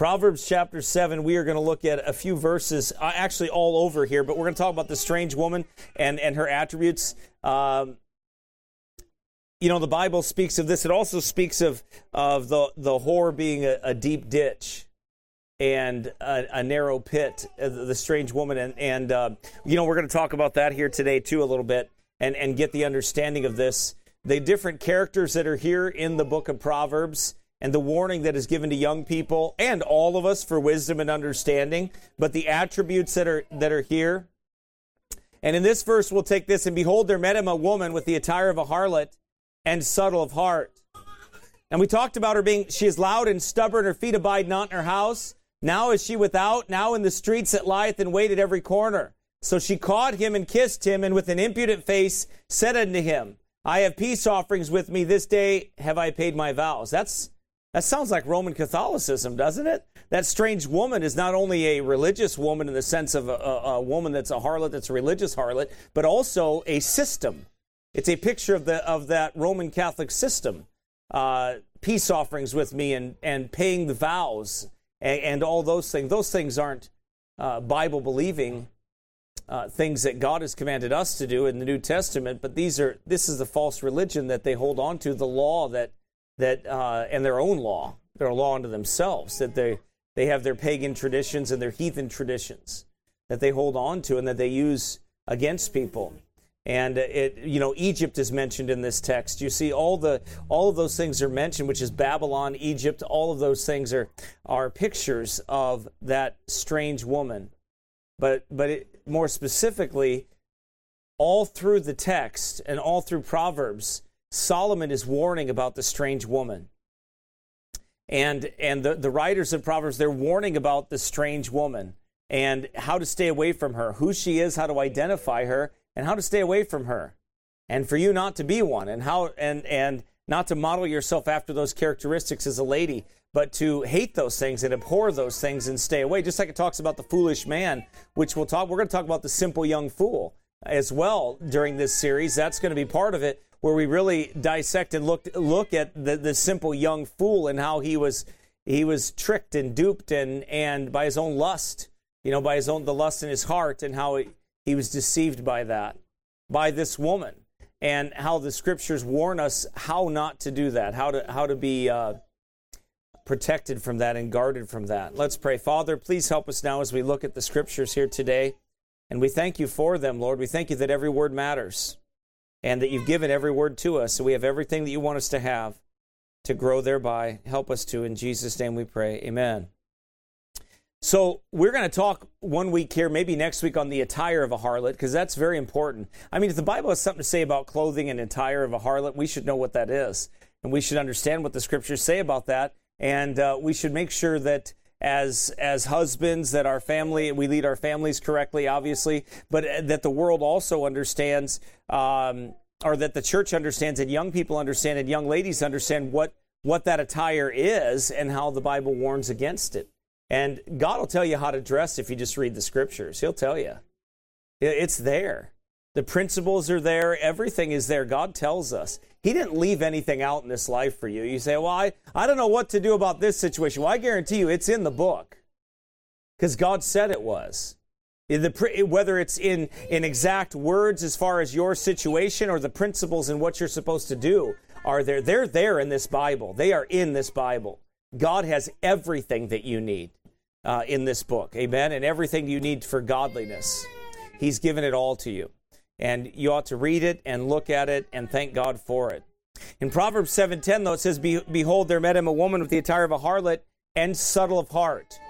Proverbs chapter 7, we are going to look at a few verses, uh, actually all over here, but we're going to talk about the strange woman and, and her attributes. Um, you know, the Bible speaks of this. It also speaks of, of the, the whore being a, a deep ditch and a, a narrow pit, uh, the strange woman. And, and uh, you know, we're going to talk about that here today, too, a little bit, and, and get the understanding of this. The different characters that are here in the book of Proverbs and the warning that is given to young people and all of us for wisdom and understanding, but the attributes that are that are here. And in this verse, we'll take this and behold, there met him a woman with the attire of a harlot and subtle of heart. And we talked about her being, she is loud and stubborn, her feet abide not in her house. Now is she without, now in the streets that lieth in wait at every corner. So she caught him and kissed him, and with an impudent face said unto him, I have peace offerings with me this day, have I paid my vows. That's that sounds like Roman Catholicism, doesn't it? That strange woman is not only a religious woman in the sense of a, a, woman that's a harlot, that's a religious harlot, but also a system. It's a picture of the of that Roman Catholic system. Uh, peace offerings with me and and paying the vows and, and all those things. Those things aren't uh, Bible believing uh, things that God has commanded us to do in the New Testament, but these are this is the false religion that they hold on to, the law that that uh, and their own law, their law unto themselves, that they they have their pagan traditions and their heathen traditions that they hold on to and that they use against people. And it, you know, Egypt is mentioned in this text. You see, all the all of those things are mentioned, which is Babylon, Egypt. All of those things are are pictures of that strange woman. But but it, more specifically, all through the text and all through Proverbs, Solomon is warning about the strange woman. And, and the, the writers of Proverbs, they're warning about the strange woman and how to stay away from her, who she is, how to identify her, and how to stay away from her. And for you not to be one, and how and and not to model yourself after those characteristics as a lady, but to hate those things and abhor those things and stay away. Just like it talks about the foolish man, which we'll talk, we're going to talk about the simple young fool as well during this series. That's going to be part of it where we really dissect and look look at the, the simple young fool and how he was he was tricked and duped and and by his own lust, you know, by his own the lust in his heart and how he, he was deceived by that, by this woman, and how the scriptures warn us how not to do that, how to how to be. Uh, protected from that and guarded from that. Let's pray. Father, please help us now as we look at the scriptures here today. And we thank you for them, Lord. We thank you that every word matters and that you've given every word to us. So we have everything that you want us to have to grow thereby. Help us to. In Jesus' name we pray. Amen. So we're going to talk one week here, maybe next week, on the attire of a harlot, because that's very important. I mean, if the Bible has something to say about clothing and attire of a harlot, we should know what that is. And we should understand what the scriptures say about that. And uh, we should make sure that as as husbands that our family we lead our families correctly obviously but that the world also understands um, or that the church understands and young people understand and young ladies understand what what that attire is and how the bible warns against it. And god will tell you how to dress if you just read the scriptures. He'll tell you. It's there the principles are there. Everything is there. God tells us. He didn't leave anything out in this life for you. You say, well, I, I don't know what to do about this situation. Well, I guarantee you it's in the book because God said it was. The, whether it's in, in exact words as far as your situation or the principles and what you're supposed to do are there. They're there in this Bible. They are in this Bible. God has everything that you need uh, in this book. Amen. And everything you need for godliness. He's given it all to you and you ought to read it and look at it and thank God for it. In Proverbs 7:10 though it says behold there met him a woman with the attire of a harlot and subtle of heart.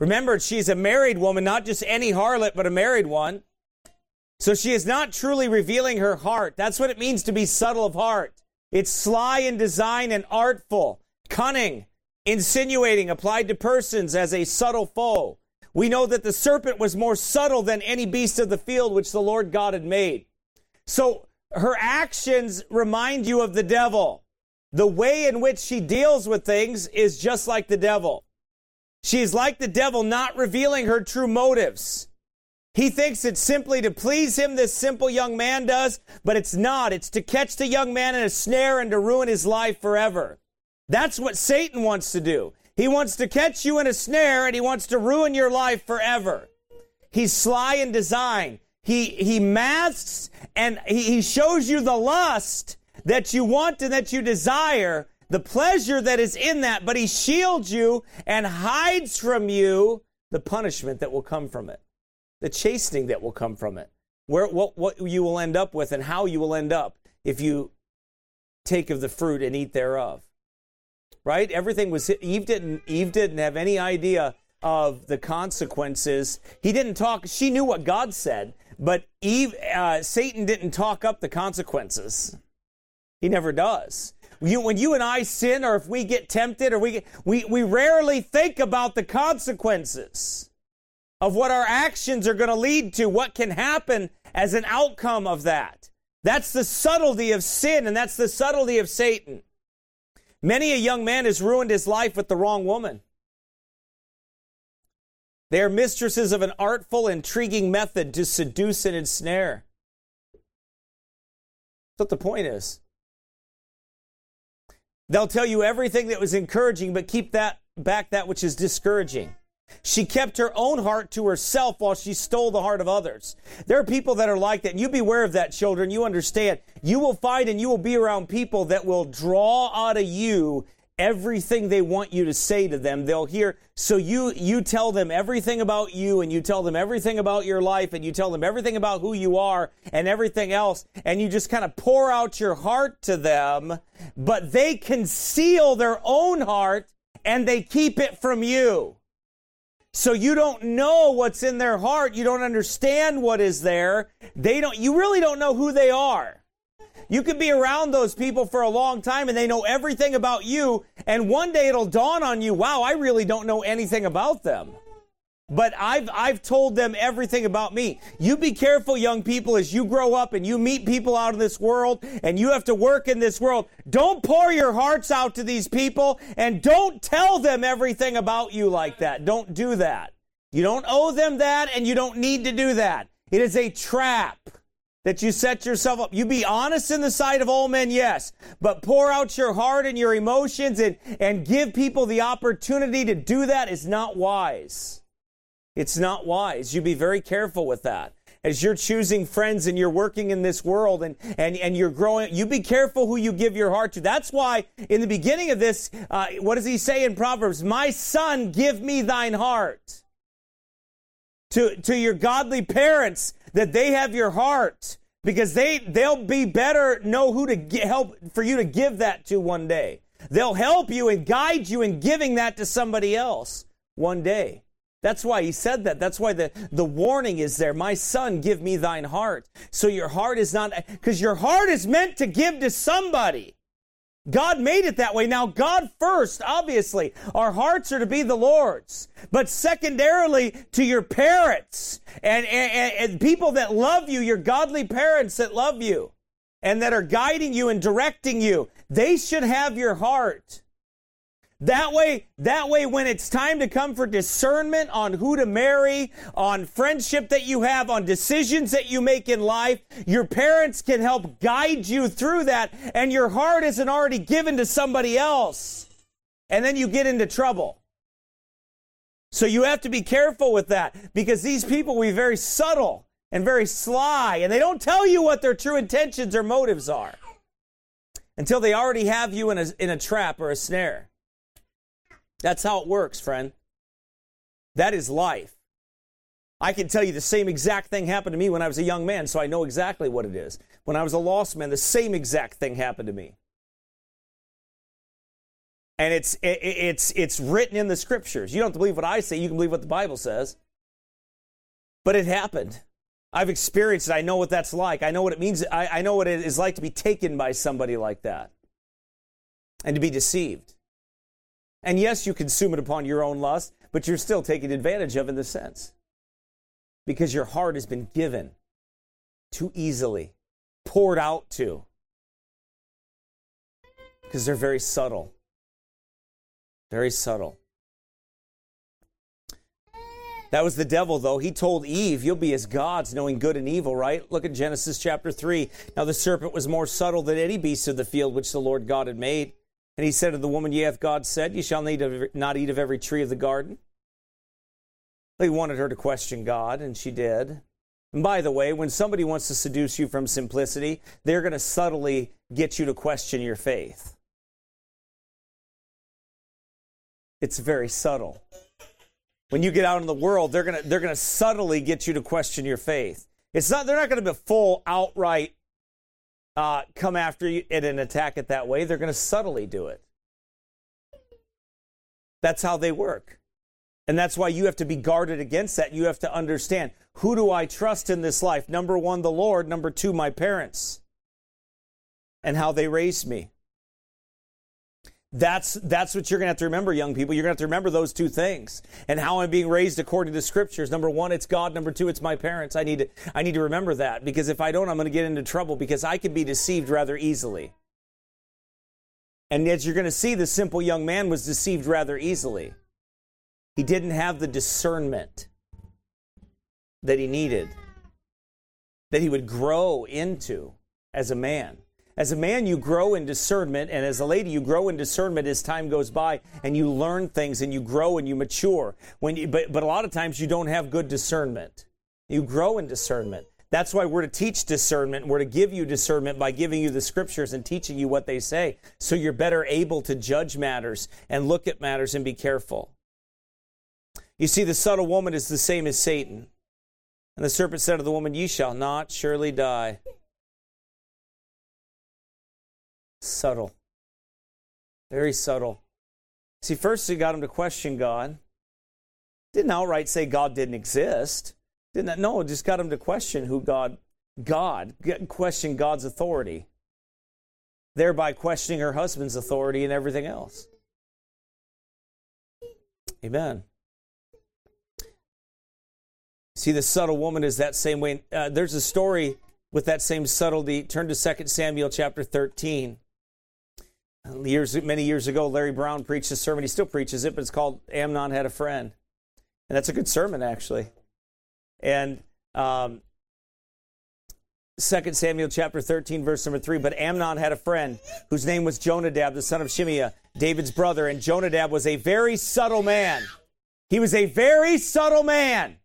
Remember she's a married woman, not just any harlot but a married one. So she is not truly revealing her heart. That's what it means to be subtle of heart. It's sly in design and artful, cunning, insinuating, applied to persons as a subtle foe. We know that the serpent was more subtle than any beast of the field which the Lord God had made. So her actions remind you of the devil. The way in which she deals with things is just like the devil. She's like the devil, not revealing her true motives. He thinks it's simply to please him, this simple young man does, but it's not. It's to catch the young man in a snare and to ruin his life forever. That's what Satan wants to do. He wants to catch you in a snare and he wants to ruin your life forever. He's sly in design. He, he masks and he, he shows you the lust that you want and that you desire, the pleasure that is in that, but he shields you and hides from you the punishment that will come from it, the chastening that will come from it, where, what, what you will end up with and how you will end up if you take of the fruit and eat thereof. Right? Everything was Eve didn't Eve didn't have any idea of the consequences. He didn't talk. She knew what God said, but Eve, uh, Satan didn't talk up the consequences. He never does. You, when you and I sin, or if we get tempted, or we, we, we rarely think about the consequences of what our actions are going to lead to, what can happen as an outcome of that. That's the subtlety of sin, and that's the subtlety of Satan. Many a young man has ruined his life with the wrong woman. They are mistresses of an artful, intriguing method to seduce and ensnare. That's what the point is. They'll tell you everything that was encouraging, but keep that back that which is discouraging. She kept her own heart to herself while she stole the heart of others. There are people that are like that. You beware of that, children. You understand. You will find and you will be around people that will draw out of you everything they want you to say to them. They'll hear, so you, you tell them everything about you and you tell them everything about your life and you tell them everything about who you are and everything else. And you just kind of pour out your heart to them, but they conceal their own heart and they keep it from you. So you don't know what's in their heart. You don't understand what is there. They don't, you really don't know who they are. You could be around those people for a long time and they know everything about you. And one day it'll dawn on you, wow, I really don't know anything about them. But I've, I've told them everything about me. You be careful, young people, as you grow up and you meet people out in this world and you have to work in this world. Don't pour your hearts out to these people and don't tell them everything about you like that. Don't do that. You don't owe them that and you don't need to do that. It is a trap that you set yourself up. You be honest in the sight of all men, yes, but pour out your heart and your emotions and, and give people the opportunity to do that is not wise. It's not wise. You be very careful with that. As you're choosing friends and you're working in this world and, and, and you're growing, you be careful who you give your heart to. That's why in the beginning of this, uh, what does he say in Proverbs? My son, give me thine heart. To, to your godly parents, that they have your heart because they they'll be better know who to get, help for you to give that to one day. They'll help you and guide you in giving that to somebody else one day. That's why he said that. That's why the, the warning is there. My son, give me thine heart. So your heart is not, because your heart is meant to give to somebody. God made it that way. Now, God first, obviously, our hearts are to be the Lord's, but secondarily to your parents and, and, and, people that love you, your godly parents that love you and that are guiding you and directing you. They should have your heart. That way, that way, when it's time to come for discernment on who to marry, on friendship that you have, on decisions that you make in life, your parents can help guide you through that, and your heart isn't already given to somebody else. And then you get into trouble. So you have to be careful with that because these people will be very subtle and very sly, and they don't tell you what their true intentions or motives are until they already have you in a, in a trap or a snare. That's how it works, friend. That is life. I can tell you the same exact thing happened to me when I was a young man, so I know exactly what it is. When I was a lost man, the same exact thing happened to me. And it's, it, it's, it's written in the scriptures. You don't have to believe what I say, you can believe what the Bible says. But it happened. I've experienced it. I know what that's like. I know what it means. I, I know what it is like to be taken by somebody like that and to be deceived. And yes, you consume it upon your own lust, but you're still taken advantage of in the sense. Because your heart has been given too easily, poured out to. Because they're very subtle. Very subtle. That was the devil, though. He told Eve, You'll be as gods, knowing good and evil, right? Look at Genesis chapter 3. Now the serpent was more subtle than any beast of the field which the Lord God had made. And he said to the woman, Yea, hath God said, You shall not eat of every tree of the garden? He wanted her to question God, and she did. And by the way, when somebody wants to seduce you from simplicity, they're going to subtly get you to question your faith. It's very subtle. When you get out in the world, they're going to they're going to subtly get you to question your faith. It's not they're not going to be full outright uh, come after you and attack it that way. They're going to subtly do it. That's how they work. And that's why you have to be guarded against that. You have to understand who do I trust in this life? Number one, the Lord. Number two, my parents and how they raised me. That's, that's what you're going to have to remember, young people. You're going to have to remember those two things and how I'm being raised according to scriptures. Number one, it's God. Number two, it's my parents. I need to, I need to remember that because if I don't, I'm going to get into trouble because I can be deceived rather easily. And as you're going to see, the simple young man was deceived rather easily. He didn't have the discernment that he needed, that he would grow into as a man. As a man, you grow in discernment, and as a lady, you grow in discernment as time goes by, and you learn things, and you grow and you mature. When you, but, but a lot of times, you don't have good discernment. You grow in discernment. That's why we're to teach discernment. We're to give you discernment by giving you the scriptures and teaching you what they say, so you're better able to judge matters and look at matters and be careful. You see, the subtle woman is the same as Satan. And the serpent said to the woman, Ye shall not surely die. Subtle. Very subtle. See, first he got him to question God. Didn't outright say God didn't exist. Didn't? No, just got him to question who God, God, question God's authority. Thereby questioning her husband's authority and everything else. Amen. See, the subtle woman is that same way. Uh, there's a story with that same subtlety. Turn to 2 Samuel chapter 13. Years, many years ago, Larry Brown preached a sermon. He still preaches it, but it's called Amnon Had a Friend. And that's a good sermon, actually. And um, 2 Samuel chapter 13, verse number 3. But Amnon had a friend whose name was Jonadab, the son of Shimeah, David's brother. And Jonadab was a very subtle man. He was a very subtle man.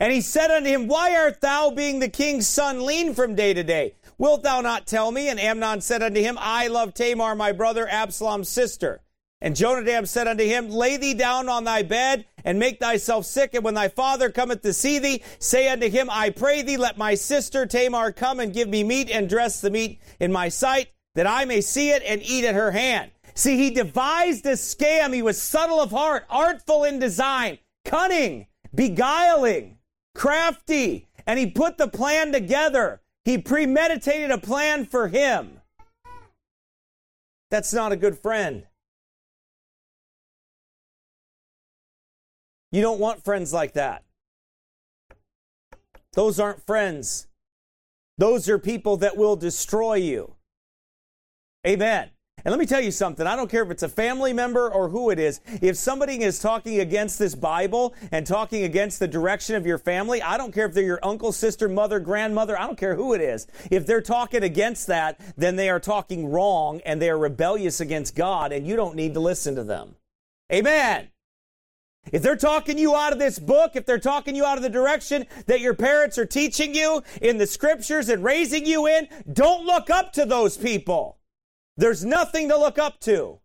And he said unto him, Why art thou, being the king's son, lean from day to day? Wilt thou not tell me? And Amnon said unto him, I love Tamar, my brother, Absalom's sister. And Jonadab said unto him, Lay thee down on thy bed, and make thyself sick. And when thy father cometh to see thee, say unto him, I pray thee, let my sister Tamar come and give me meat, and dress the meat in my sight, that I may see it and eat at her hand. See, he devised a scam. He was subtle of heart, artful in design, cunning, beguiling, crafty, and he put the plan together. He premeditated a plan for him. That's not a good friend. You don't want friends like that. Those aren't friends. Those are people that will destroy you. Amen. And let me tell you something. I don't care if it's a family member or who it is. If somebody is talking against this Bible and talking against the direction of your family, I don't care if they're your uncle, sister, mother, grandmother. I don't care who it is. If they're talking against that, then they are talking wrong and they are rebellious against God and you don't need to listen to them. Amen. If they're talking you out of this book, if they're talking you out of the direction that your parents are teaching you in the scriptures and raising you in, don't look up to those people. There's nothing to look up to.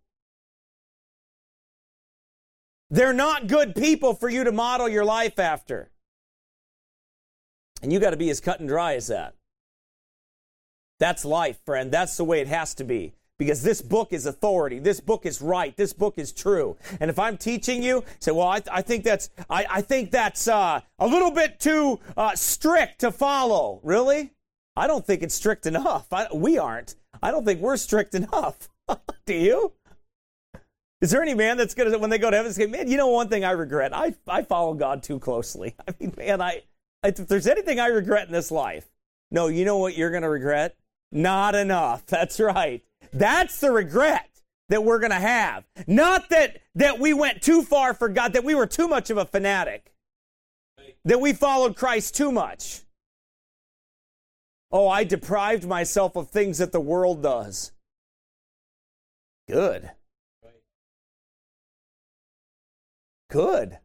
They're not good people for you to model your life after. And you got to be as cut and dry as that. That's life, friend. That's the way it has to be. Because this book is authority. This book is right. This book is true. And if I'm teaching you, say, well, I, I think that's, I, I think that's uh, a little bit too uh, strict to follow. Really? I don't think it's strict enough. I, we aren't. I don't think we're strict enough. Do you? Is there any man that's going to, when they go to heaven, say, man, you know, one thing I regret? I, I follow God too closely. I mean, man, I, if there's anything I regret in this life, no, you know what you're going to regret? Not enough. That's right. That's the regret that we're going to have. Not that, that we went too far for God, that we were too much of a fanatic, that we followed Christ too much. Oh, I deprived myself of things that the world does. Good. Good.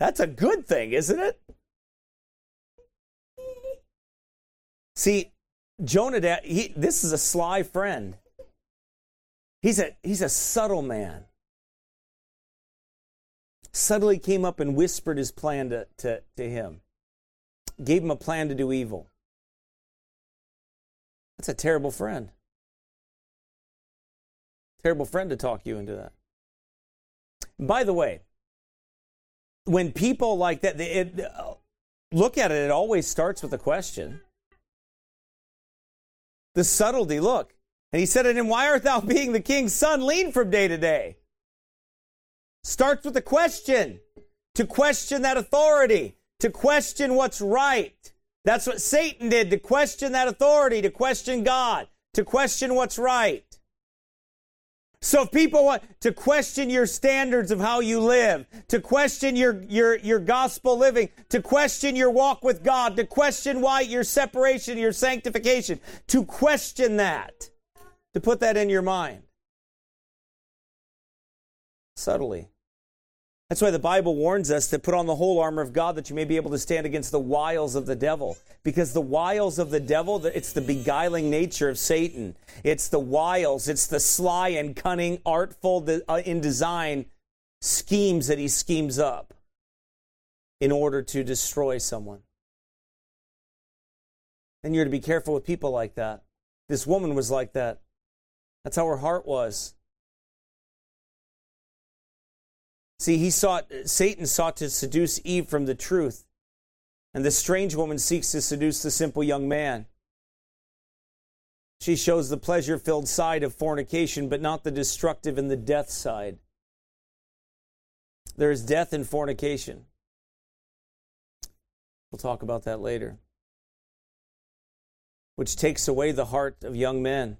That's a good thing, isn't it? See, Jonadab, he, this is a sly friend. He's a, he's a subtle man. Subtly came up and whispered his plan to, to, to him, gave him a plan to do evil. That's a terrible friend. Terrible friend to talk you into that. By the way, when people like that, it, look at it, it always starts with a question. The subtlety, look. And he said to him, Why art thou being the king's son lean from day to day? Starts with a question. To question that authority, to question what's right. That's what Satan did, to question that authority, to question God, to question what's right. So if people want to question your standards of how you live, to question your, your, your gospel living, to question your walk with God, to question why your separation, your sanctification, to question that, to put that in your mind. Subtly. That's why the Bible warns us to put on the whole armor of God that you may be able to stand against the wiles of the devil. Because the wiles of the devil, it's the beguiling nature of Satan. It's the wiles, it's the sly and cunning, artful uh, in design schemes that he schemes up in order to destroy someone. And you're to be careful with people like that. This woman was like that. That's how her heart was. See, he sought, Satan sought to seduce Eve from the truth, and the strange woman seeks to seduce the simple young man. She shows the pleasure filled side of fornication, but not the destructive and the death side. There is death in fornication. We'll talk about that later. Which takes away the heart of young men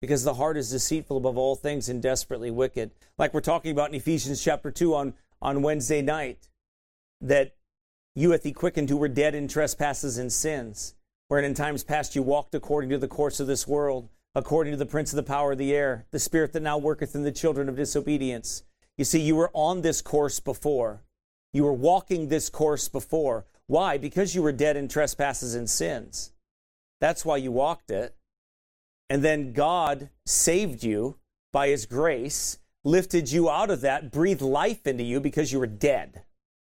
because the heart is deceitful above all things and desperately wicked. Like we're talking about in Ephesians chapter 2 on, on Wednesday night, that you hath he quickened who were dead in trespasses and sins, wherein in times past you walked according to the course of this world, according to the prince of the power of the air, the spirit that now worketh in the children of disobedience. You see, you were on this course before. You were walking this course before. Why? Because you were dead in trespasses and sins. That's why you walked it. And then God saved you by his grace, lifted you out of that, breathed life into you because you were dead.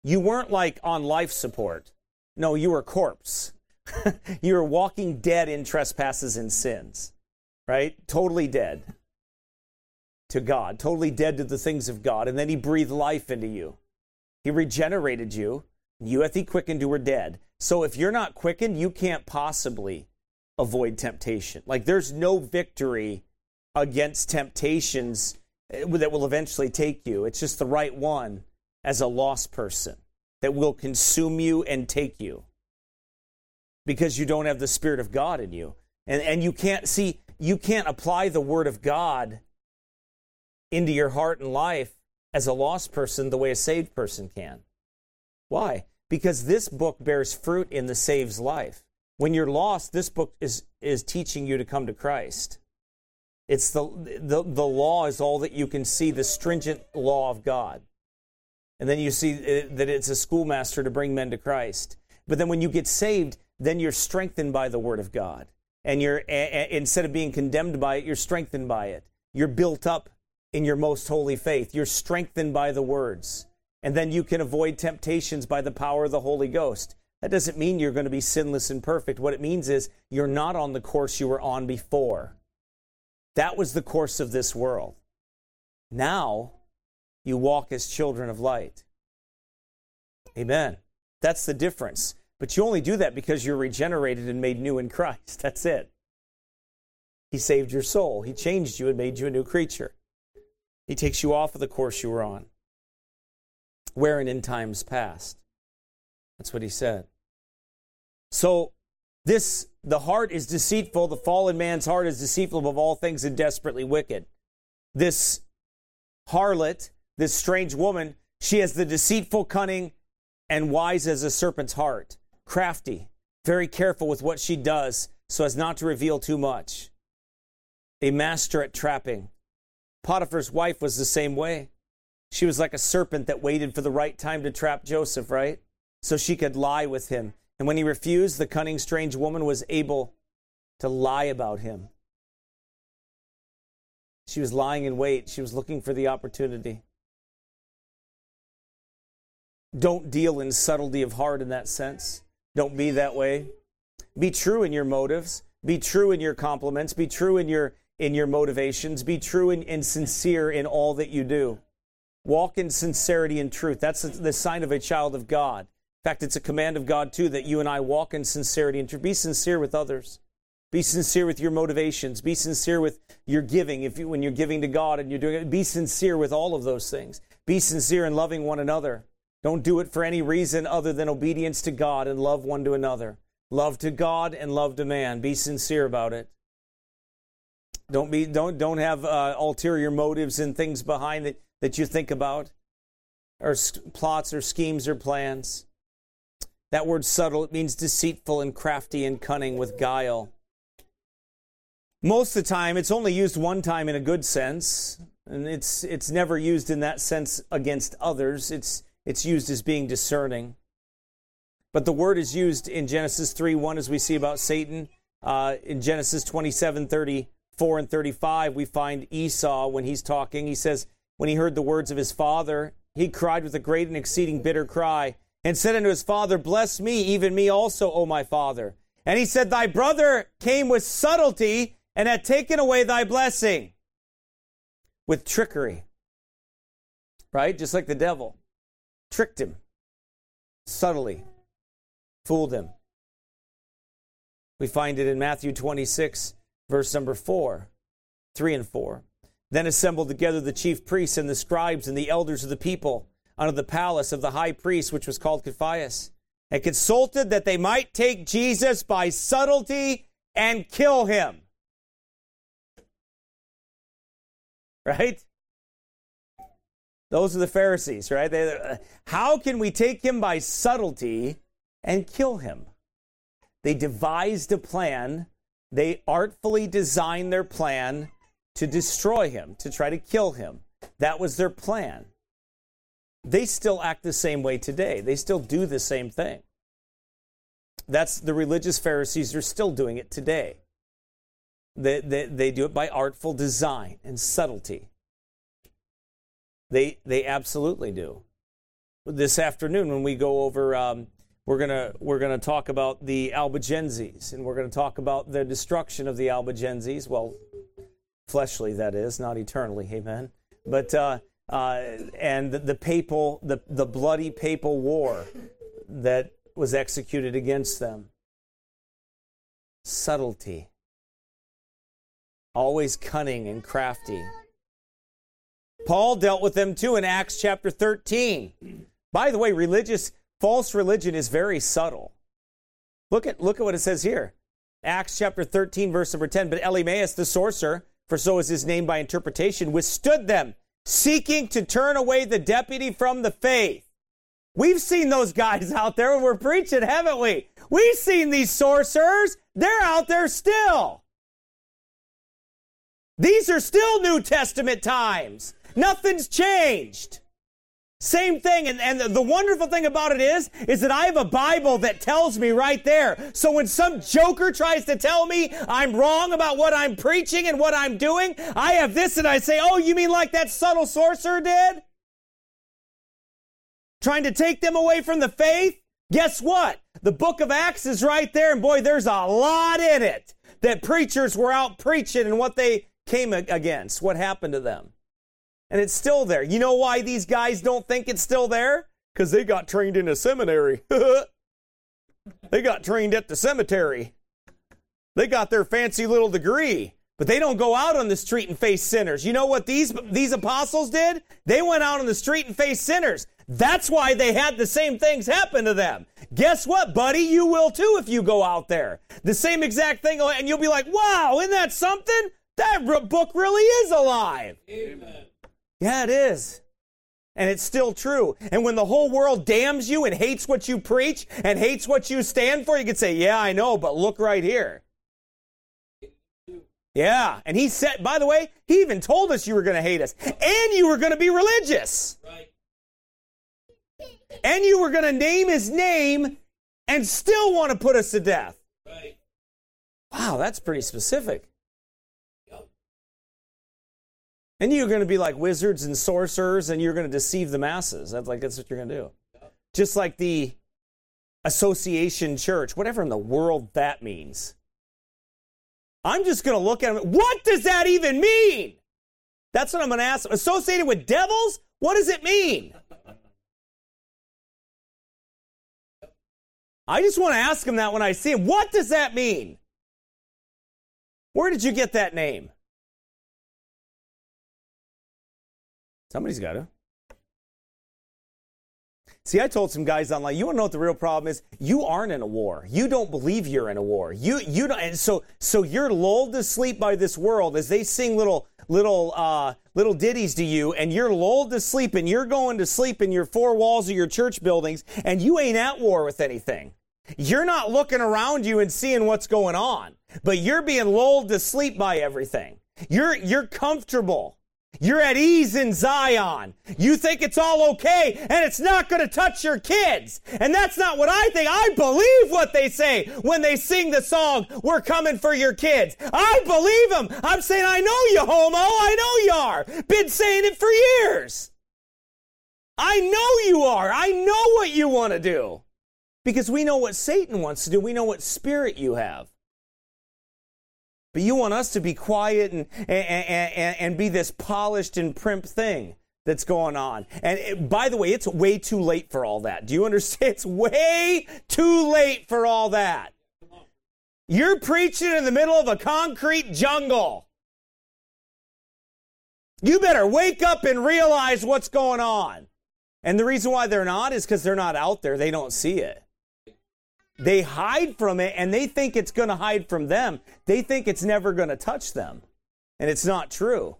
You weren't like on life support. No, you were a corpse. you were walking dead in trespasses and sins, right? Totally dead to God, totally dead to the things of God. And then he breathed life into you. He regenerated you. You hath he quickened who were dead. So if you're not quickened, you can't possibly avoid temptation. Like there's no victory against temptations eh, that will eventually take you. It's just the right one as a lost person that will consume you and take you because you don't have the Spirit of God in you. And, and you can't see, you can't apply the Word of God into your heart and life as a lost person the way a saved person can. Why? Because this book bears fruit in the saved's life. When you're lost, this book is, is teaching you to come to Christ. It's the, the, the law is all that you can see, the stringent law of God. And then you see uh, that it's a schoolmaster to bring men to Christ. But then when you get saved, then you're strengthened by the Word of God. And you're, instead of being condemned by it, you're strengthened by it. You're built up in your most holy faith. You're strengthened by the words. And then you can avoid temptations by the power of the Holy Ghost. That doesn't mean you're going to be sinless and perfect. What it means is you're not on the course you were on before. That was the course of this world. Now you walk as children of light. Amen. That's the difference. But you only do that because you're regenerated and made new in Christ. That's it. He saved your soul, He changed you and made you a new creature. He takes you off of the course you were on, wherein in times past. That's what He said. So this the heart is deceitful, the fallen man's heart is deceitful above all things and desperately wicked. This harlot, this strange woman, she has the deceitful cunning and wise as a serpent's heart, crafty, very careful with what she does so as not to reveal too much. A master at trapping. Potiphar's wife was the same way. She was like a serpent that waited for the right time to trap Joseph, right? So she could lie with him. And when he refused, the cunning, strange woman was able to lie about him. She was lying in wait, she was looking for the opportunity. Don't deal in subtlety of heart in that sense. Don't be that way. Be true in your motives. Be true in your compliments. Be true in your in your motivations. Be true and, and sincere in all that you do. Walk in sincerity and truth. That's the sign of a child of God. In fact, it's a command of God too that you and I walk in sincerity and to Be sincere with others. Be sincere with your motivations. Be sincere with your giving. If you, when you're giving to God and you're doing it, be sincere with all of those things. Be sincere in loving one another. Don't do it for any reason other than obedience to God and love one to another. Love to God and love to man. Be sincere about it. Don't be don't don't have uh, ulterior motives and things behind it that you think about, or plots or schemes or plans. That word subtle it means deceitful and crafty and cunning with guile. Most of the time, it's only used one time in a good sense, and it's it's never used in that sense against others. It's it's used as being discerning. But the word is used in Genesis 3 1 as we see about Satan. Uh, in Genesis 27 34 and 35, we find Esau when he's talking. He says, When he heard the words of his father, he cried with a great and exceeding bitter cry, and said unto his father, Bless me, even me also, O my father. And he said, Thy brother came with subtlety and had taken away thy blessing with trickery. Right? Just like the devil tricked him subtly, fooled him. We find it in Matthew 26, verse number 4, 3 and 4. Then assembled together the chief priests and the scribes and the elders of the people under the palace of the high priest, which was called Caiaphas, and consulted that they might take Jesus by subtlety and kill him. Right? Those are the Pharisees, right? They, how can we take him by subtlety and kill him? They devised a plan. They artfully designed their plan to destroy him, to try to kill him. That was their plan. They still act the same way today. They still do the same thing. That's the religious Pharisees are still doing it today. They, they, they do it by artful design and subtlety. They they absolutely do. This afternoon, when we go over, um, we're gonna we're gonna talk about the Albigenses, and we're gonna talk about the destruction of the Albigenses. Well, fleshly, that is, not eternally. Amen. But uh, uh, and the, the papal, the the bloody papal war that was executed against them. Subtlety, always cunning and crafty. Paul dealt with them too in Acts chapter 13. By the way, religious false religion is very subtle. Look at look at what it says here. Acts chapter 13 verse number 10, but Elymas the sorcerer, for so is his name by interpretation, withstood them, seeking to turn away the deputy from the faith. We've seen those guys out there when we're preaching, haven't we? We've seen these sorcerers. They're out there still. These are still New Testament times. Nothing's changed. Same thing. And, and the wonderful thing about it is, is that I have a Bible that tells me right there. So when some joker tries to tell me I'm wrong about what I'm preaching and what I'm doing, I have this and I say, oh, you mean like that subtle sorcerer did? Trying to take them away from the faith? Guess what? The book of Acts is right there. And boy, there's a lot in it that preachers were out preaching and what they came against, what happened to them and it's still there. You know why these guys don't think it's still there? Because they got trained in a seminary. they got trained at the cemetery. They got their fancy little degree, but they don't go out on the street and face sinners. You know what these, these apostles did? They went out on the street and faced sinners. That's why they had the same things happen to them. Guess what, buddy? You will too if you go out there. The same exact thing, and you'll be like, wow, isn't that something? That book really is alive. Amen. Yeah, it is. And it's still true. And when the whole world damns you and hates what you preach and hates what you stand for, you can say, Yeah, I know, but look right here. Yeah, and he said, by the way, he even told us you were going to hate us, and you were going to be religious. Right. And you were going to name his name and still want to put us to death. Right. Wow, that's pretty specific. And you're going to be like wizards and sorcerers, and you're going to deceive the masses. That's like that's what you're going to do. Just like the association church, whatever in the world that means. I'm just going to look at them. What does that even mean? That's what I'm going to ask. Associated with devils? What does it mean? I just want to ask him that when I see him. What does that mean? Where did you get that name? Somebody's got to. See, I told some guys online, you want to know what the real problem is? You aren't in a war. You don't believe you're in a war. You you don't and so so you're lulled to sleep by this world as they sing little little uh, little ditties to you and you're lulled to sleep and you're going to sleep in your four walls of your church buildings and you ain't at war with anything. You're not looking around you and seeing what's going on, but you're being lulled to sleep by everything. You're you're comfortable. You're at ease in Zion. You think it's all okay and it's not going to touch your kids. And that's not what I think. I believe what they say when they sing the song, We're coming for your kids. I believe them. I'm saying, I know you, homo. I know you are. Been saying it for years. I know you are. I know what you want to do. Because we know what Satan wants to do. We know what spirit you have. But you want us to be quiet and, and, and, and be this polished and primp thing that's going on. And it, by the way, it's way too late for all that. Do you understand? It's way too late for all that. You're preaching in the middle of a concrete jungle. You better wake up and realize what's going on. And the reason why they're not is because they're not out there. They don't see it. They hide from it and they think it's going to hide from them. They think it's never going to touch them. And it's not true.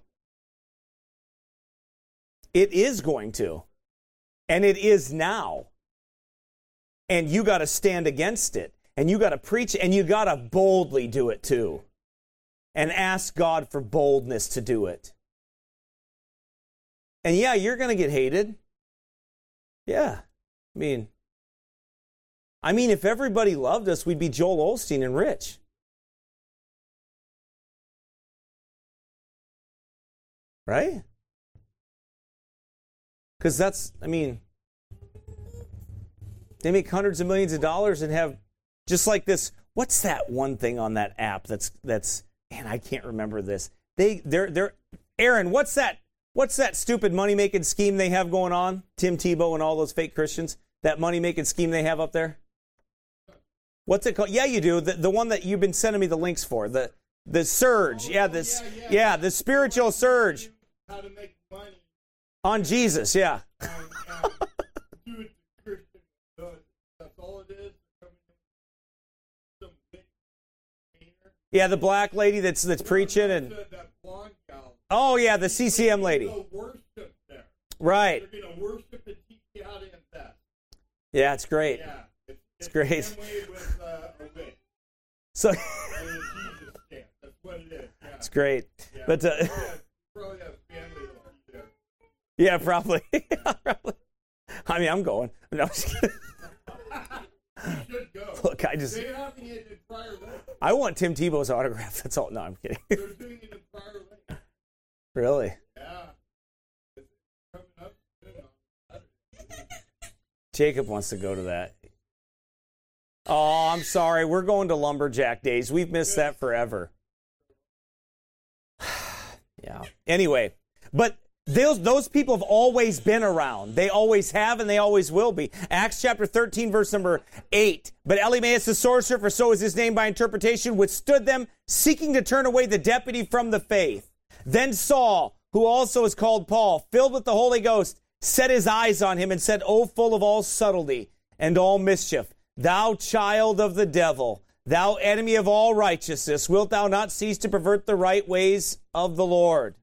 It is going to. And it is now. And you got to stand against it. And you got to preach and you got to boldly do it too. And ask God for boldness to do it. And yeah, you're going to get hated. Yeah. I mean, I mean, if everybody loved us, we'd be Joel Osteen and rich. Right? Because that's, I mean, they make hundreds of millions of dollars and have just like this. What's that one thing on that app that's that's man, I can't remember this. They they're they're Aaron, what's that what's that stupid money making scheme they have going on? Tim Tebow and all those fake Christians? That money making scheme they have up there? What's it called? Yeah, you do. The, the one that you've been sending me the links for. The the surge. Oh, yeah, this yeah, yeah. yeah, the spiritual surge. How to make money. On Jesus, yeah. And, and That's all it is. Yeah, the black lady that's that's preaching and. Oh yeah, the CCM lady. Right. Yeah, it's great. Yeah. It's great. With, uh, so it yeah. it's great, yeah. but uh, yeah, probably. probably. I mean, I'm going. No, I'm Look, I just. I want Tim Tebow's autograph. That's all. No, I'm kidding. Really? Yeah. Jacob wants to go to that. Oh, I'm sorry. We're going to lumberjack days. We've missed that forever. yeah. Anyway, but those, those people have always been around. They always have and they always will be. Acts chapter 13, verse number 8. But Elymas the sorcerer, for so is his name by interpretation, withstood them, seeking to turn away the deputy from the faith. Then Saul, who also is called Paul, filled with the Holy Ghost, set his eyes on him and said, O full of all subtlety and all mischief Thou child of the devil, thou enemy of all righteousness, wilt thou not cease to pervert the right ways of the Lord?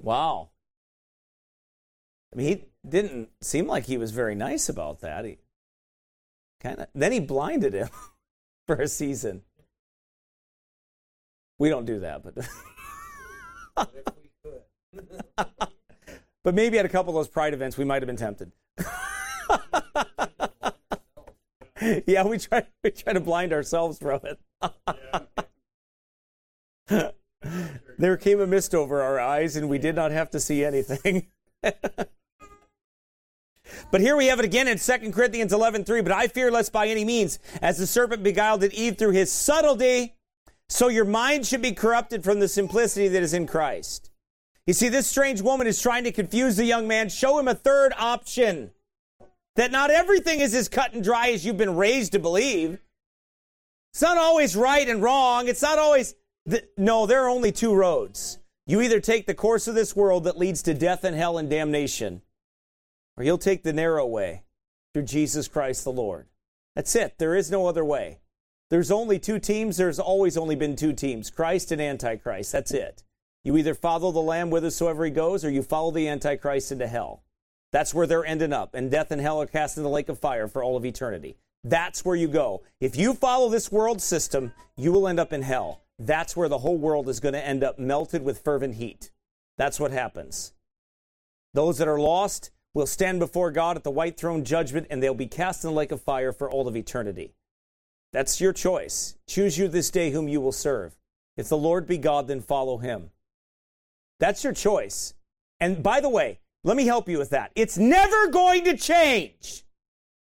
Wow. I mean, he didn't seem like he was very nice about that. He kind of then he blinded him for a season. We don't do that, but but maybe at a couple of those pride events we might have been tempted. yeah, we try we try to blind ourselves from it. there came a mist over our eyes and we did not have to see anything. But here we have it again in 2 Corinthians 11:3, but I fear lest by any means as the serpent beguiled Eve through his subtlety, so your mind should be corrupted from the simplicity that is in Christ. You see this strange woman is trying to confuse the young man, show him a third option. That not everything is as cut and dry as you've been raised to believe. It's not always right and wrong. It's not always the, no, there are only two roads. You either take the course of this world that leads to death and hell and damnation, or you'll take the narrow way through Jesus Christ the Lord. That's it. There is no other way. There's only two teams. There's always only been two teams Christ and Antichrist. That's it. You either follow the Lamb whithersoever he goes, or you follow the Antichrist into hell. That's where they're ending up. And death and hell are cast in the lake of fire for all of eternity. That's where you go. If you follow this world system, you will end up in hell. That's where the whole world is going to end up melted with fervent heat. That's what happens. Those that are lost, will stand before God at the white throne judgment, and they'll be cast in the lake of fire for all of eternity. That's your choice. Choose you this day whom you will serve. If the Lord be God, then follow him. That's your choice. And by the way, let me help you with that. It's never going to change.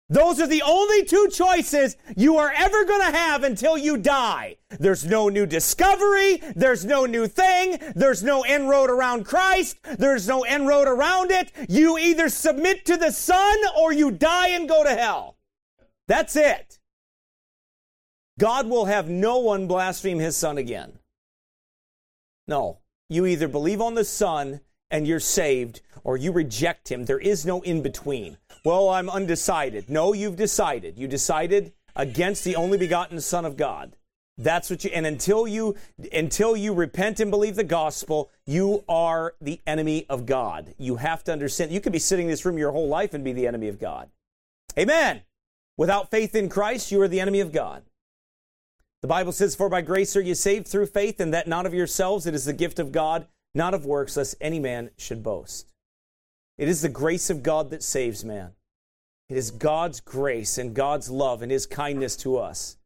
Those are the only two choices you are ever going to have until you die. There's no new discovery. There's no new thing. There's no end road around Christ. There's no end road around it. You either submit to the Son or you die and go to hell. That's it. God will have no one blaspheme his Son again. No. You either believe on the Son and you're saved or you reject him. There is no in between. Well, I'm undecided. No, you've decided. You decided against the only begotten Son of God. That's what you and until you until you repent and believe the gospel, you are the enemy of God. You have to understand. You could be sitting in this room your whole life and be the enemy of God. Amen. Without faith in Christ, you are the enemy of God. The Bible says, For by grace are you saved through faith, and that not of yourselves, it is the gift of God, not of works, lest any man should boast. It is the grace of God that saves man. It is God's grace and God's love and his kindness to us.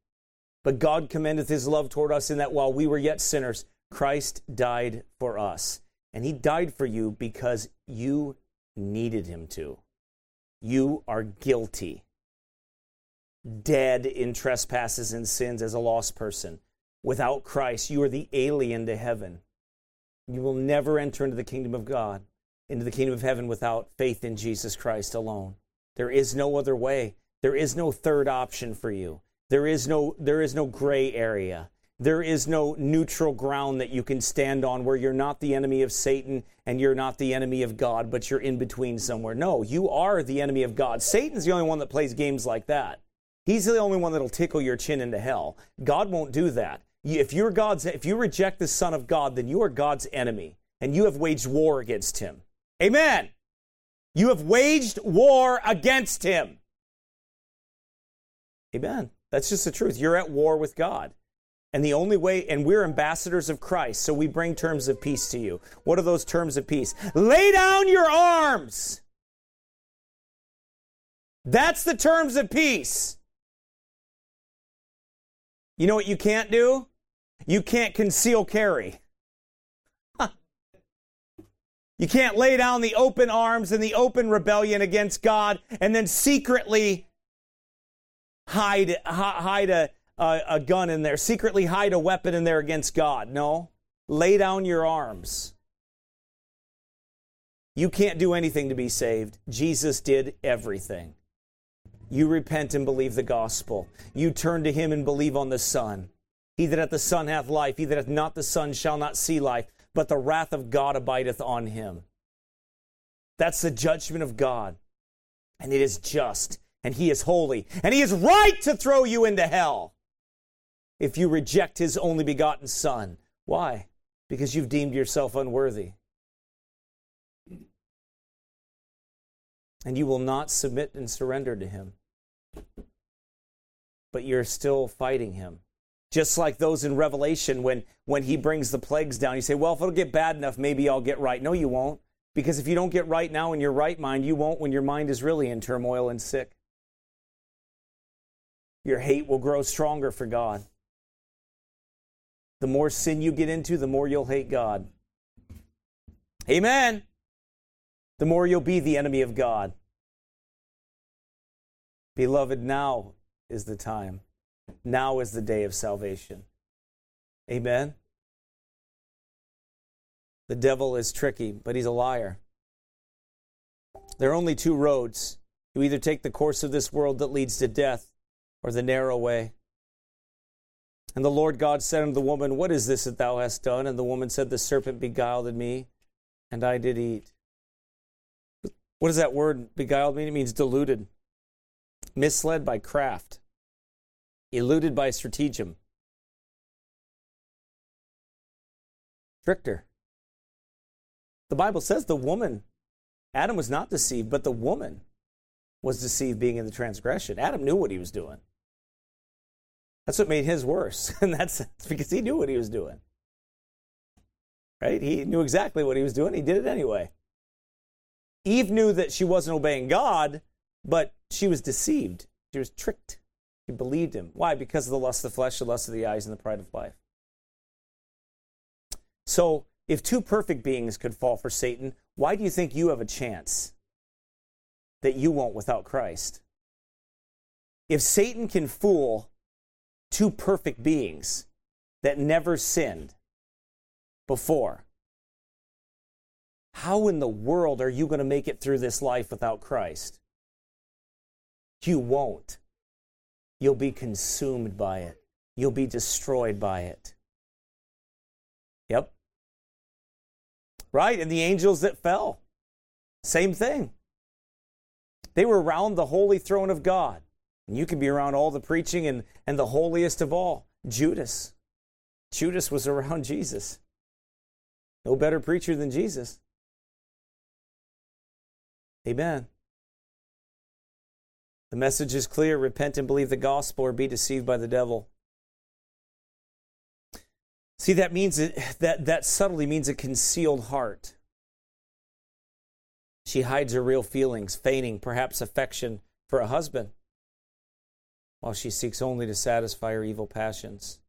But God commendeth his love toward us in that while we were yet sinners, Christ died for us. And he died for you because you needed him to. You are guilty, dead in trespasses and sins as a lost person. Without Christ, you are the alien to heaven. You will never enter into the kingdom of God into the kingdom of heaven without faith in Jesus Christ alone. There is no other way. There is no third option for you. There is no there is no gray area. There is no neutral ground that you can stand on where you're not the enemy of Satan and you're not the enemy of God, but you're in between somewhere. No, you are the enemy of God. Satan's the only one that plays games like that. He's the only one that'll tickle your chin into hell. God won't do that. If you're God's if you reject the son of God, then you are God's enemy and you have waged war against him. Amen. You have waged war against him. Amen. That's just the truth. You're at war with God. And the only way, and we're ambassadors of Christ, so we bring terms of peace to you. What are those terms of peace? Lay down your arms. That's the terms of peace. You know what you can't do? You can't conceal carry. You can't lay down the open arms and the open rebellion against God and then secretly hide, hide a, a, a, gun in there, secretly hide a weapon in there against God. No. Lay down your arms. You can't do anything to be saved. Jesus did everything. You repent and believe the gospel. You turn to him and believe on the Son. He that hath the Son hath life. He that hath not the Son shall not see life but the wrath of God abideth on him. That's the judgment of God. And it is just, and he is holy, and he is right to throw you into hell if you reject his only begotten Son. Why? Because you've deemed yourself unworthy. And you will not submit and surrender to him. But you're still fighting him. Just like those in Revelation when, when he brings the plagues down, you say, well, if it'll get bad enough, maybe I'll get right. No, you won't. Because if you don't get right now in your right mind, you won't when your mind is really in turmoil and sick. Your hate will grow stronger for God. The more sin you get into, the more you'll hate God. Amen. The more you'll be the enemy of God. Beloved, now is the time. Now is the day of salvation. Amen. The devil is tricky, but he's a liar. There are only two roads. You either take the course of this world that leads to death or the narrow way. And the Lord God said unto the woman, What is this that thou hast done? And the woman said, The serpent beguiled me, and I did eat. What does that word beguiled mean? It means deluded, misled by craft, eluded by stratagem, tricked her. The Bible says the woman, Adam was not deceived, but the woman was deceived being in the transgression. Adam knew what he was doing. That's what made his worse. And that's, because he knew what he was doing. Right? He knew exactly what he was doing. He did it anyway. Eve knew that she wasn't obeying God, but she was deceived. She was tricked. She believed him. Why? Because of the lust of the flesh, the lust of the eyes, and the pride of life. So, if two perfect beings could fall for Satan, why do you think you have a chance that you won't without Christ? If Satan can fool two perfect beings that never sinned before, how in the world are you going to make it through this life without Christ? You won't. You'll be consumed by it, you'll be destroyed by it. Yep. Right? And the angels that fell, same thing. They were around the holy throne of God. And you can be around all the preaching and, and the holiest of all, Judas. Judas was around Jesus. No better preacher than Jesus. Amen. The message is clear repent and believe the gospel or be deceived by the devil. See, that means that, that, that subtly means a concealed heart. She hides her real feelings, feigning perhaps affection for a husband, while she seeks only to satisfy her evil passions.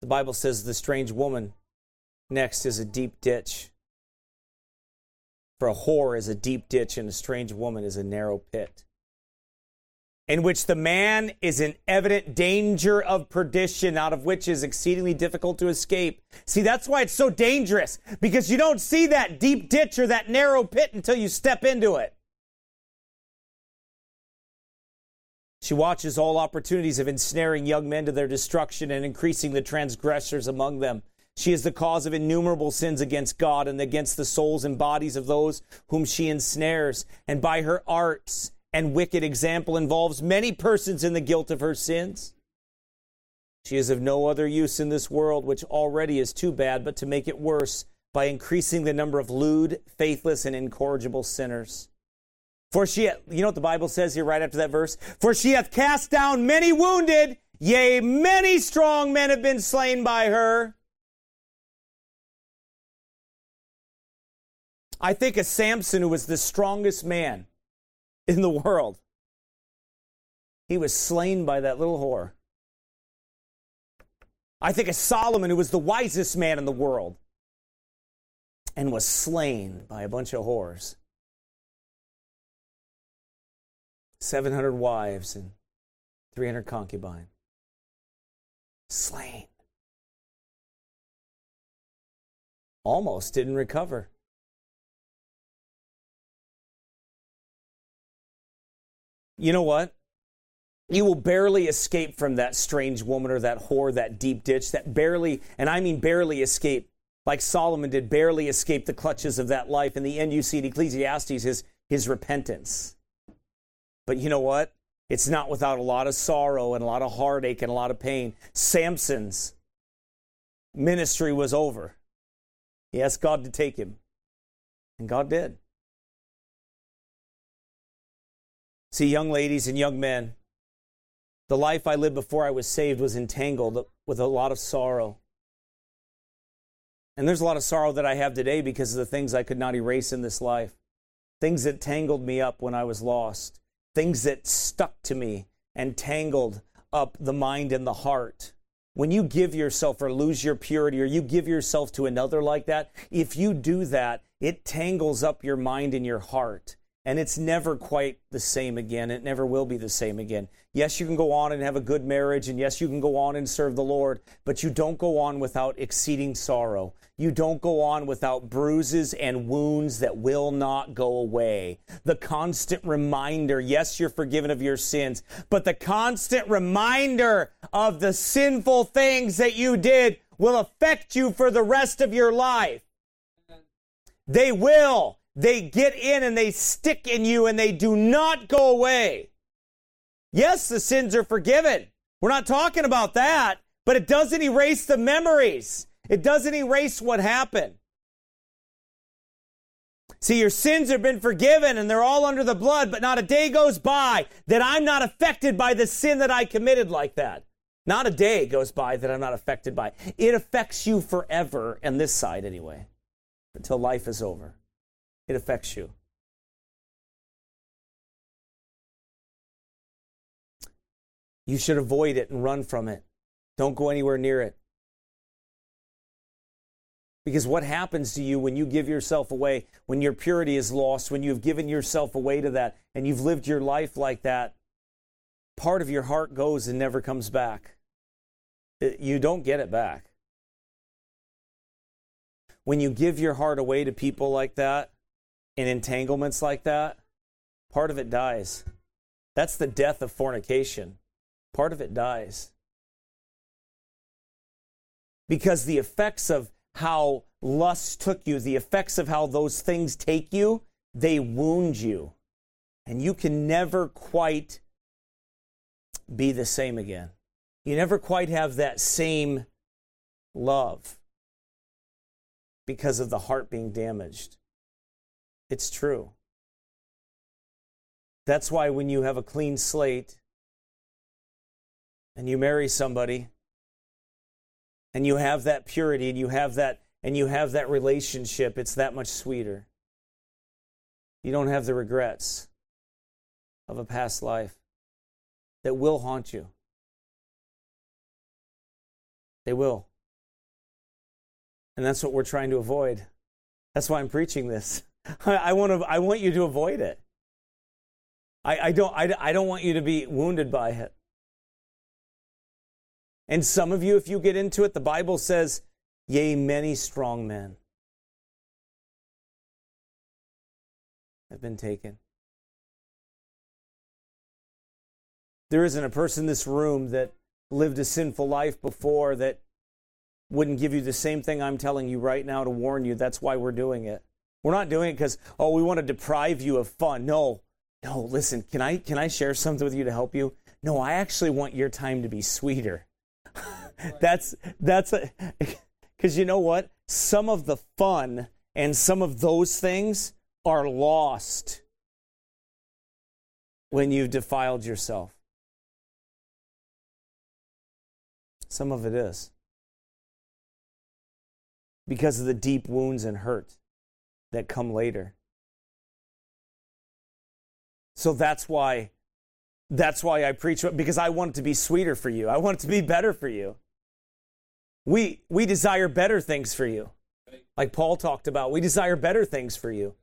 The Bible says the strange woman next is a deep ditch. For a whore is a deep ditch, and a strange woman is a narrow pit, in which the man is in evident danger of perdition, out of which is exceedingly difficult to escape. See, that's why it's so dangerous, because you don't see that deep ditch or that narrow pit until you step into it. She watches all opportunities of ensnaring young men to their destruction and increasing the transgressors among them. She is the cause of innumerable sins against God and against the souls and bodies of those whom she ensnares. And by her arts and wicked example involves many persons in the guilt of her sins. She is of no other use in this world, which already is too bad, but to make it worse by increasing the number of lewd, faithless, and incorrigible sinners. For she, you know what the Bible says here right after that verse? For she hath cast down many wounded, yea, many strong men have been slain by her. I think of Samson, who was the strongest man in the world. He was slain by that little whore. I think of Solomon, who was the wisest man in the world and was slain by a bunch of whores. 700 wives and 300 concubines. Slain. Almost didn't recover. You know what? You will barely escape from that strange woman or that whore, that deep ditch, that barely, and I mean barely escape, like Solomon did, barely escape the clutches of that life. In the end, you see in Ecclesiastes his, his repentance. But you know what? It's not without a lot of sorrow and a lot of heartache and a lot of pain. Samson's ministry was over. He asked God to take him, and God did. See, young ladies and young men, The life I lived before I was saved was entangled with a lot of sorrow. And there's a lot of sorrow that I have today because of the things I could not erase in this life. Things that tangled me up when I was lost. Things that stuck to me and tangled up the mind and the heart. When you give yourself or lose your purity or you give yourself to another like that, if you do that, it tangles up your mind and your heart. And it's never quite the same again. It never will be the same again. Yes, you can go on and have a good marriage, and yes, you can go on and serve the Lord, but you don't go on without exceeding sorrow. You don't go on without bruises and wounds that will not go away. The constant reminder, yes, you're forgiven of your sins, but the constant reminder of the sinful things that you did will affect you for the rest of your life. They will. They get in and they stick in you and they do not go away. Yes, the sins are forgiven. We're not talking about that, but it doesn't erase the memories. It doesn't erase what happened. See, your sins have been forgiven and they're all under the blood, but not a day goes by that I'm not affected by the sin that I committed like that. Not a day goes by that I'm not affected by. It affects you forever, and this side anyway, until life is over. It affects you. You should avoid it and run from it. Don't go anywhere near it. Because what happens to you when you give yourself away, when your purity is lost, when you've given yourself away to that, and you've lived your life like that, part of your heart goes and never comes back. You don't get it back. When you give your heart away to people like that, in entanglements like that, part of it dies. That's the death of fornication. Part of it dies. Because the effects of how lust took you, the effects of how those things take you, they wound you. And you can never quite be the same again. You never quite have that same love because of the heart being damaged. It's true. That's why when you have a clean slate and you marry somebody and you have that purity and you have that and you have that relationship, it's that much sweeter. You don't have the regrets of a past life that will haunt you. They will. And that's what we're trying to avoid. That's why I'm preaching this. I, want to. I want you to avoid it. I, I don't. I, I don't want you to be wounded by it. And some of you, if you get into it, the Bible says, "Yea, many strong men have been taken." There isn't a person in this room that lived a sinful life before that wouldn't give you the same thing I'm telling you right now to warn you. That's why we're doing it. We're not doing it because, oh, we want to deprive you of fun. No, no, listen, can I, can I share something with you to help you? No, I actually want your time to be sweeter. that's, that's, because you know what? Some of the fun and some of those things are lost when you've defiled yourself. Some of it is because of the deep wounds and hurt that come later. So that's why that's why I preach because I want it to be sweeter for you. I want it to be better for you. We we desire better things for you. Like Paul talked about, we desire better things for you.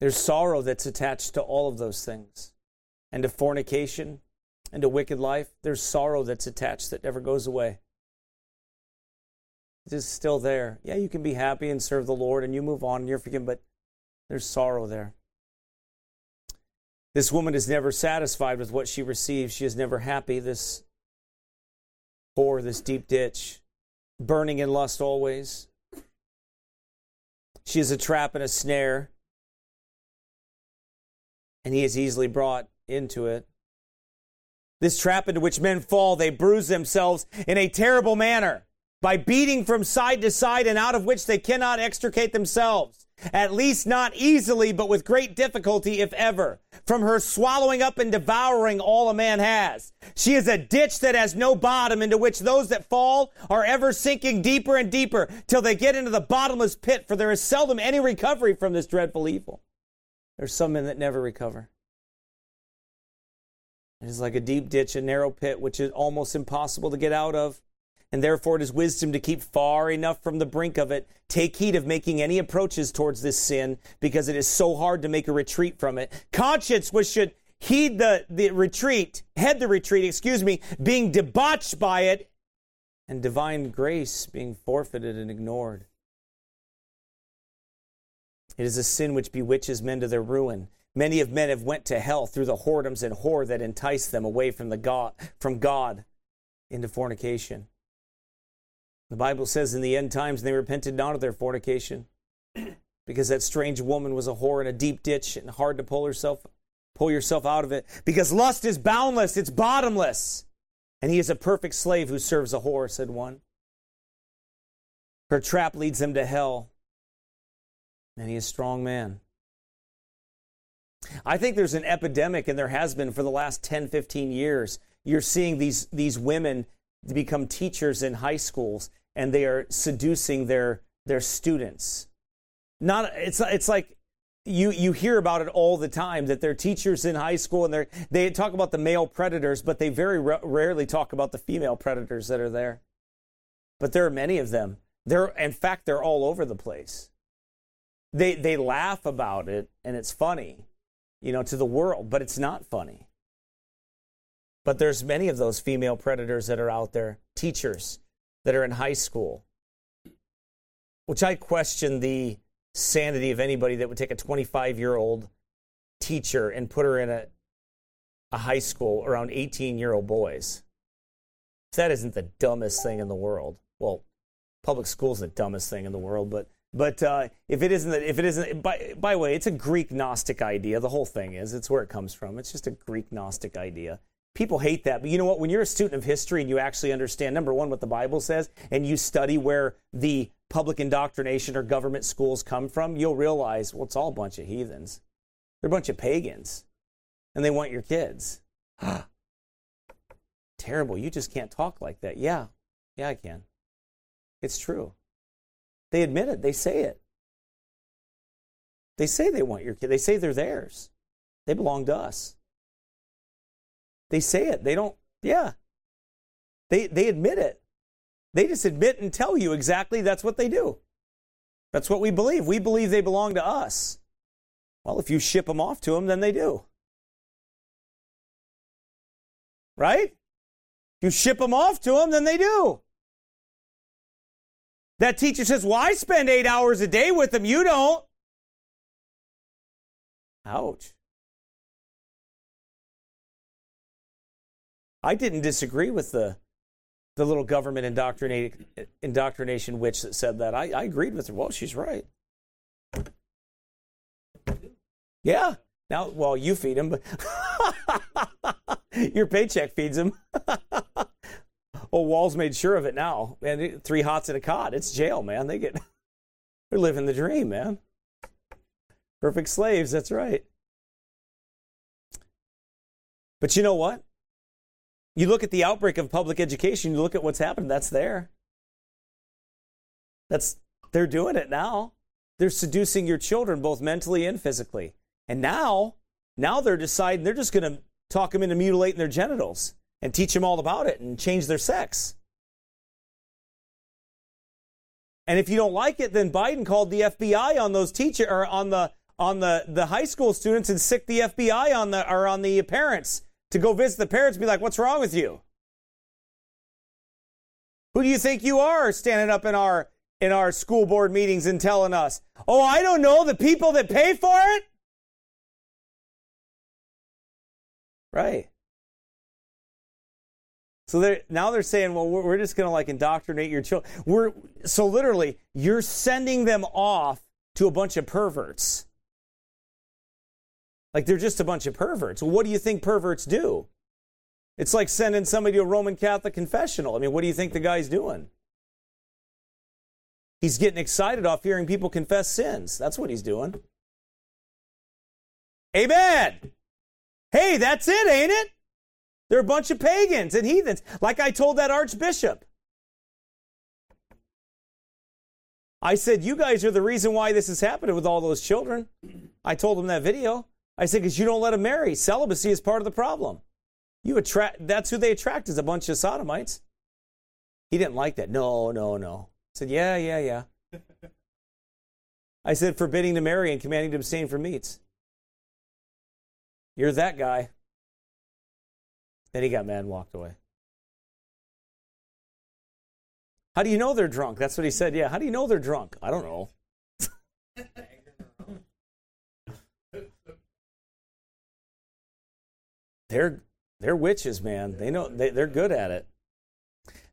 There's sorrow that's attached to all of those things. And to fornication, and a wicked life, there's sorrow that's attached that never goes away. It's just still there. Yeah, you can be happy and serve the Lord and you move on and you're forgiven, but there's sorrow there. This woman is never satisfied with what she receives. She is never happy. This poor, this deep ditch, burning in lust always. She is a trap and a snare, and he is easily brought into it. This trap into which men fall, they bruise themselves in a terrible manner. by beating from side to side and out of which they cannot extricate themselves. At least not easily, but with great difficulty, if ever. From her swallowing up and devouring all a man has. She is a ditch that has no bottom, into which those that fall are ever sinking deeper and deeper till they get into the bottomless pit, for there is seldom any recovery from this dreadful evil. There's some men that never recover. It is like a deep ditch, a narrow pit, which is almost impossible to get out of. And therefore, it is wisdom to keep far enough from the brink of it. Take heed of making any approaches towards this sin, because it is so hard to make a retreat from it. Conscience, which should heed the, the retreat, head the retreat, excuse me, being debauched by it, and divine grace being forfeited and ignored. It is a sin which bewitches men to their ruin. Many of men have went to hell through the whoredoms and whore that entice them away from the God from God into fornication. The Bible says in the end times they repented not of their fornication, because that strange woman was a whore in a deep ditch and hard to pull herself pull yourself out of it. Because lust is boundless, it's bottomless. And he is a perfect slave who serves a whore, said one. Her trap leads him to hell. And he is a strong man. I think there's an epidemic, and there has been for the last 10, 15 years. You're seeing these, these women become teachers in high schools, and they are seducing their, their students. Not, it's, it's like you, you hear about it all the time that they're teachers in high school and they they talk about the male predators, but they very rarely talk about the female predators that are there. But there are many of them. They're, in fact, they're all over the place. They, they laugh about it and it's funny you know, to the world, but it's not funny. But there's many of those female predators that are out there, teachers that are in high school, which I question the sanity of anybody that would take a 25 year old teacher and put her in a, a high school around 18 year old boys. That isn't the dumbest thing in the world. Well, public school's the dumbest thing in the world, but but uh, if it isn't, if it isn't, by, by the way, it's a Greek Gnostic idea. The whole thing is, it's where it comes from. It's just a Greek Gnostic idea. People hate that, but you know what? When you're a student of history and you actually understand, number one, what the Bible says, and you study where the public indoctrination or government schools come from, you'll realize, well, it's all a bunch of heathens. They're a bunch of pagans, and they want your kids. Terrible. You just can't talk like that. Yeah, yeah, I can. It's true. They admit it. They say it. They say they want your kid. They say they're theirs. They belong to us. They say it. They don't, yeah. They, they admit it. They just admit and tell you exactly that's what they do. That's what we believe. We believe they belong to us. Well, if you ship them off to them, then they do. Right? You ship them off to them, then they do. That teacher says, Well, I spend eight hours a day with them. You don't. Ouch. I didn't disagree with the the little government indoctrination witch that said that. I, I agreed with her. Well, she's right. Yeah. Now, well, you feed him, but your paycheck feeds him. Well, Walz made sure of it now. Man, three hots in a cot. It's jail, man. They get they're living the dream, man. Perfect slaves, that's right. But you know what? You look at the outbreak of public education, you look at what's happened, that's there. That's they're doing it now. They're seducing your children both mentally and physically. And now, now they're deciding they're just going to talk them into mutilating their genitals and teach them all about it and change their sex. And if you don't like it, then Biden called the FBI on those teacher or on the on the, the high school students and sick the FBI on the or on the parents to go visit the parents and be like, what's wrong with you? Who do you think you are standing up in our in our school board meetings and telling us, oh, I don't know, the people that pay for it? Right. So they're, now they're saying, well, we're, we're just going to like indoctrinate your children. We're, so literally, you're sending them off to a bunch of perverts. Like they're just a bunch of perverts. What do you think perverts do? It's like sending somebody to a Roman Catholic confessional. I mean, what do you think the guy's doing? He's getting excited off hearing people confess sins. That's what he's doing. Amen. Hey, that's it, ain't it? They're a bunch of pagans and heathens, like I told that archbishop. I said, You guys are the reason why this is happening with all those children. I told him that video. I said, Because you don't let them marry. Celibacy is part of the problem. You attract, that's who they attract is a bunch of sodomites. He didn't like that. No, no, no. I said, Yeah, yeah, yeah. I said, Forbidding to marry and commanding to abstain from meats. You're that guy. Then he got mad and walked away. How do you know they're drunk? That's what he said. Yeah. How do you know they're drunk? I don't know. they're they're witches, man. They know they, they're good at it.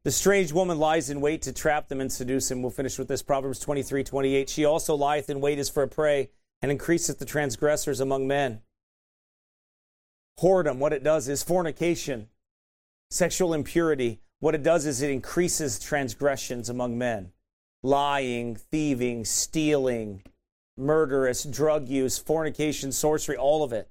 The strange woman lies in wait to trap them and seduce him. We'll finish with this Proverbs 23 28. She also lieth in wait as for a prey and increaseth the transgressors among men. Whoredom, what it does is fornication, sexual impurity. What it does is it increases transgressions among men. Lying, thieving, stealing, murderous, drug use, fornication, sorcery, all of it.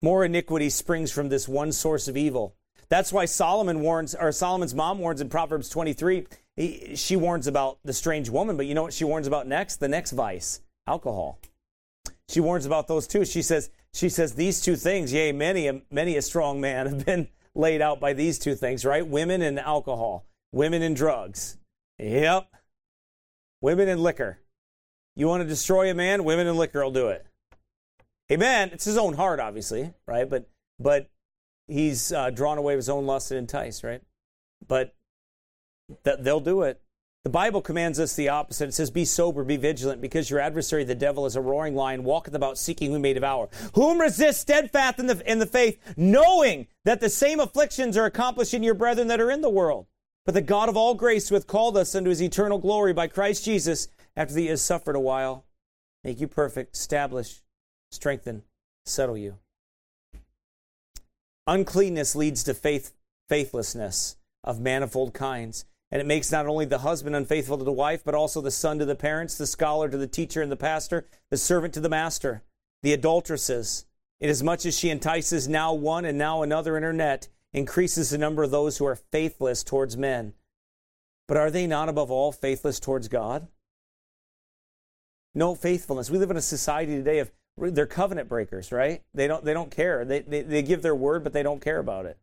More iniquity springs from this one source of evil. That's why Solomon warns, or Solomon's mom warns in Proverbs 23. He, she warns about the strange woman, but you know what she warns about next? The next vice, alcohol. She warns about those two. She says, she says these two things, yea, many a, many a strong man have been laid out by these two things, right? Women and alcohol, women and drugs. Yep. Women and liquor. You want to destroy a man? Women and liquor will do it. Amen. It's his own heart, obviously, right? But but he's uh, drawn away with his own lust and enticed, right? But th- they'll do it. The Bible commands us the opposite. It says, Be sober, be vigilant, because your adversary, the devil, is a roaring lion, walketh about seeking whom may devour. Whom resist steadfast in the, in the faith, knowing that the same afflictions are accomplished in your brethren that are in the world. But the God of all grace, who hath called us unto his eternal glory by Christ Jesus, after he has suffered a while, make you perfect, establish, strengthen, settle you. Uncleanness leads to faith, faithlessness of manifold kinds. And it makes not only the husband unfaithful to the wife, but also the son to the parents, the scholar to the teacher and the pastor, the servant to the master, the adulteresses. Inasmuch as she entices now one and now another in her net, increases the number of those who are faithless towards men. But are they not above all faithless towards God? No faithfulness. We live in a society today of they're covenant breakers, right? They don't they don't care. They, they they give their word, but they don't care about it.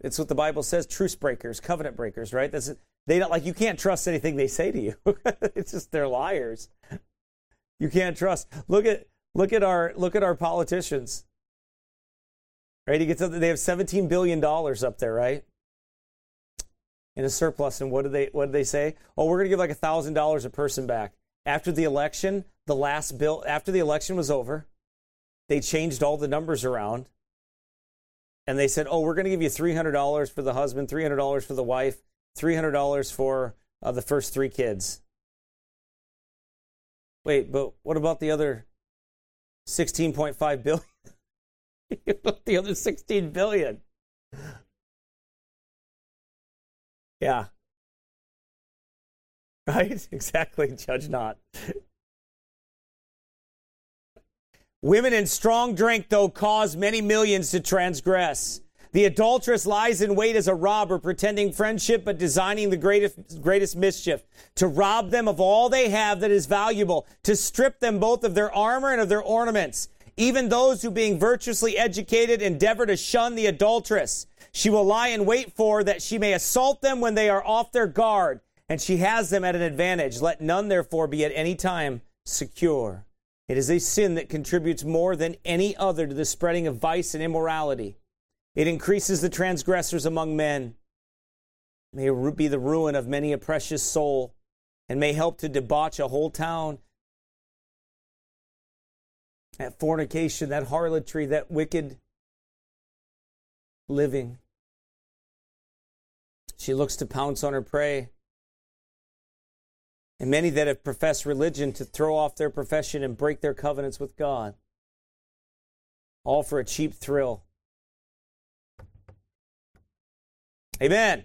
It's what the Bible says: truce breakers, covenant breakers, right? That's they don't like you can't trust anything they say to you. it's just they're liars. You can't trust. Look at look at our look at our politicians. Right? They have 17 billion dollars up there, right? In a surplus, and what do they what do they say? Oh, we're gonna give like a thousand dollars a person back. After the election, the last bill after the election was over, they changed all the numbers around. And they said, "Oh, we're going to give you $300 for the husband, $300 for the wife, $300 for uh, the first 3 kids." Wait, but what about the other 16.5 billion? the other 16 billion. Yeah. Right? Exactly. Judge not. Women in strong drink, though, cause many millions to transgress. The adulteress lies in wait as a robber, pretending friendship, but designing the greatest, greatest mischief, to rob them of all they have that is valuable, to strip them both of their armor and of their ornaments. Even those who, being virtuously educated, endeavor to shun the adulteress. She will lie in wait for that she may assault them when they are off their guard, and she has them at an advantage. Let none, therefore, be at any time secure. It is a sin that contributes more than any other to the spreading of vice and immorality. It increases the transgressors among men, may it be the ruin of many a precious soul, and may help to debauch a whole town. That fornication, that harlotry, that wicked living. She looks to pounce on her prey and many that have professed religion to throw off their profession and break their covenants with God, all for a cheap thrill. Amen.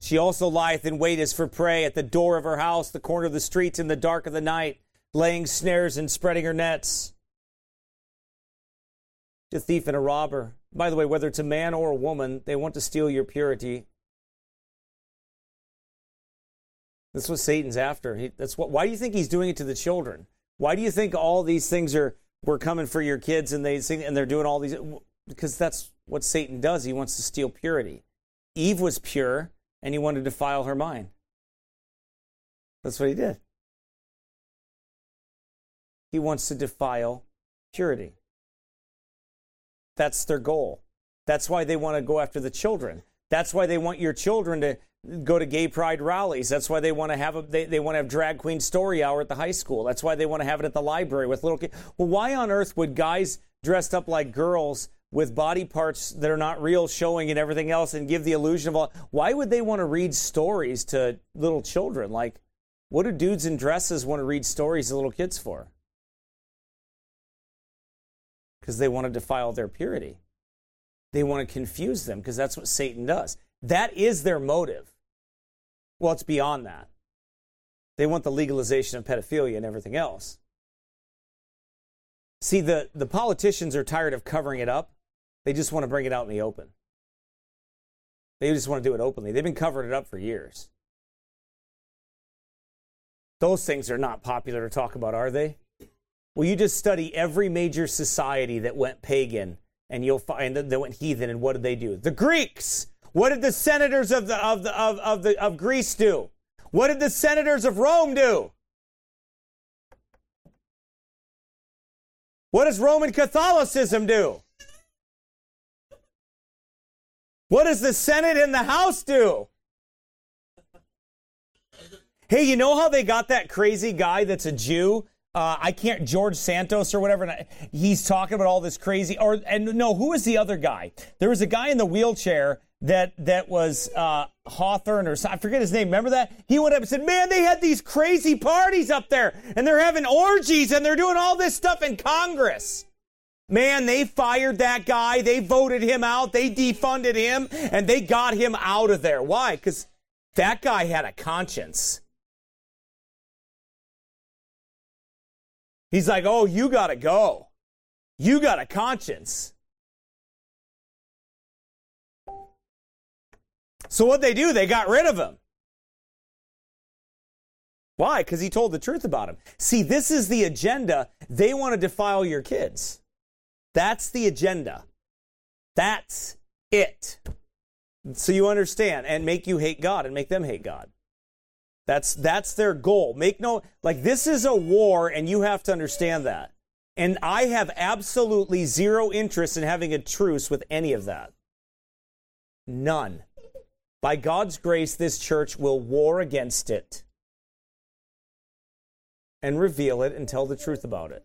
She also lieth in wait as for prey at the door of her house, the corner of the streets in the dark of the night, laying snares and spreading her nets. A thief and a robber. By the way, whether it's a man or a woman, they want to steal your purity. That's what Satan's after. He, that's what. Why do you think he's doing it to the children? Why do you think all these things are we're coming for your kids and they sing and they're doing all these? Because that's what Satan does. He wants to steal purity. Eve was pure and he wanted to defile her mind. That's what he did. He wants to defile purity. That's their goal. That's why they want to go after the children. That's why they want your children to go to gay pride rallies. That's why they want to have a they, they want to have drag queen story hour at the high school. That's why they want to have it at the library with little kids. Well, why on earth would guys dressed up like girls with body parts that are not real showing and everything else and give the illusion of all why would they want to read stories to little children? Like what do dudes in dresses want to read stories to little kids for? Because they want to defile their purity. They want to confuse them because that's what Satan does. That is their motive. Well, it's beyond that. They want the legalization of pedophilia and everything else. See, the, the politicians are tired of covering it up. They just want to bring it out in the open. They just want to do it openly. They've been covering it up for years. Those things are not popular to talk about, are they? Well, you just study every major society that went pagan and you'll find that they went heathen and what did they do? The Greeks what did the senators of, the, of, the, of, of, the, of Greece do? What did the senators of Rome do? What does Roman Catholicism do? What does the Senate and the House do? Hey, you know how they got that crazy guy that's a Jew? Uh, I can't George Santos or whatever. He's talking about all this crazy. Or and no, who is the other guy? There was a guy in the wheelchair that that was uh, Hawthorne or I forget his name. Remember that? He went up and said, "Man, they had these crazy parties up there, and they're having orgies, and they're doing all this stuff in Congress." Man, they fired that guy. They voted him out. They defunded him, and they got him out of there. Why? Because that guy had a conscience. He's like, "Oh, you got to go. You got a conscience." So what they do, they got rid of him. Why? Because he told the truth about him. See, this is the agenda. They want to defile your kids. That's the agenda. That's it. So you understand and make you hate God and make them hate God. That's that's their goal. Make no like this is a war and you have to understand that. And I have absolutely zero interest in having a truce with any of that. None. By God's grace, this church will war against it and reveal it and tell the truth about it.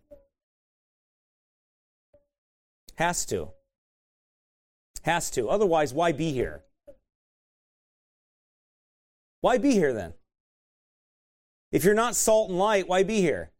Has to. Has to. Otherwise, why be here? Why be here then? If you're not salt and light, why be here?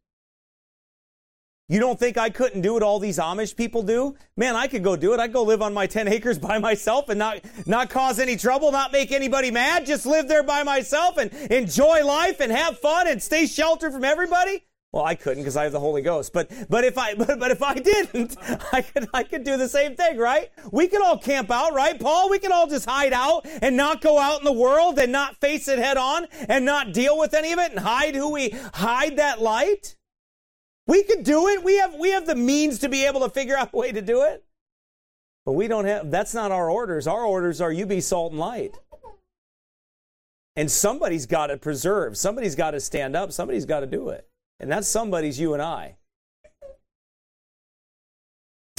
You don't think I couldn't do what all these Amish people do? Man, I could go do it. I'd go live on my 10 acres by myself and not, not cause any trouble, not make anybody mad, just live there by myself and enjoy life and have fun and stay sheltered from everybody. Well, I couldn't because I have the Holy Ghost. But but if I but, but if I didn't, I could I could do the same thing, right? We could all camp out, right, Paul? We could all just hide out and not go out in the world and not face it head on and not deal with any of it and hide who we hide that light. We could do it. We have we have the means to be able to figure out a way to do it. But we don't have that's not our orders. Our orders are you be salt and light. And somebody's got to preserve. Somebody's got to stand up. Somebody's got to do it. And that somebody's you and I.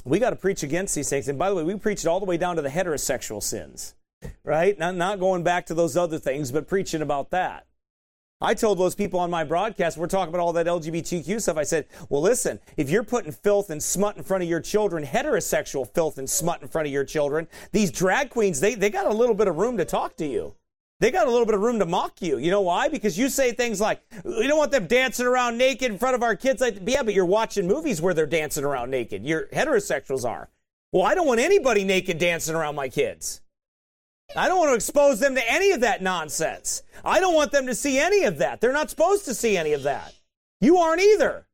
We got to preach against these things. And by the way, we preached all the way down to the heterosexual sins, right? Not, not going back to those other things, but preaching about that. I told those people on my broadcast, we're talking about all that LGBTQ stuff. I said, well, listen, if you're putting filth and smut in front of your children, heterosexual filth and smut in front of your children, these drag queens, they, they got a little bit of room to talk to you. They got a little bit of room to mock you. You know why? Because you say things like, we don't want them dancing around naked in front of our kids. Like, yeah, but you're watching movies where they're dancing around naked. Your heterosexuals are. Well, I don't want anybody naked dancing around my kids. I don't want to expose them to any of that nonsense. I don't want them to see any of that. They're not supposed to see any of that. You aren't either.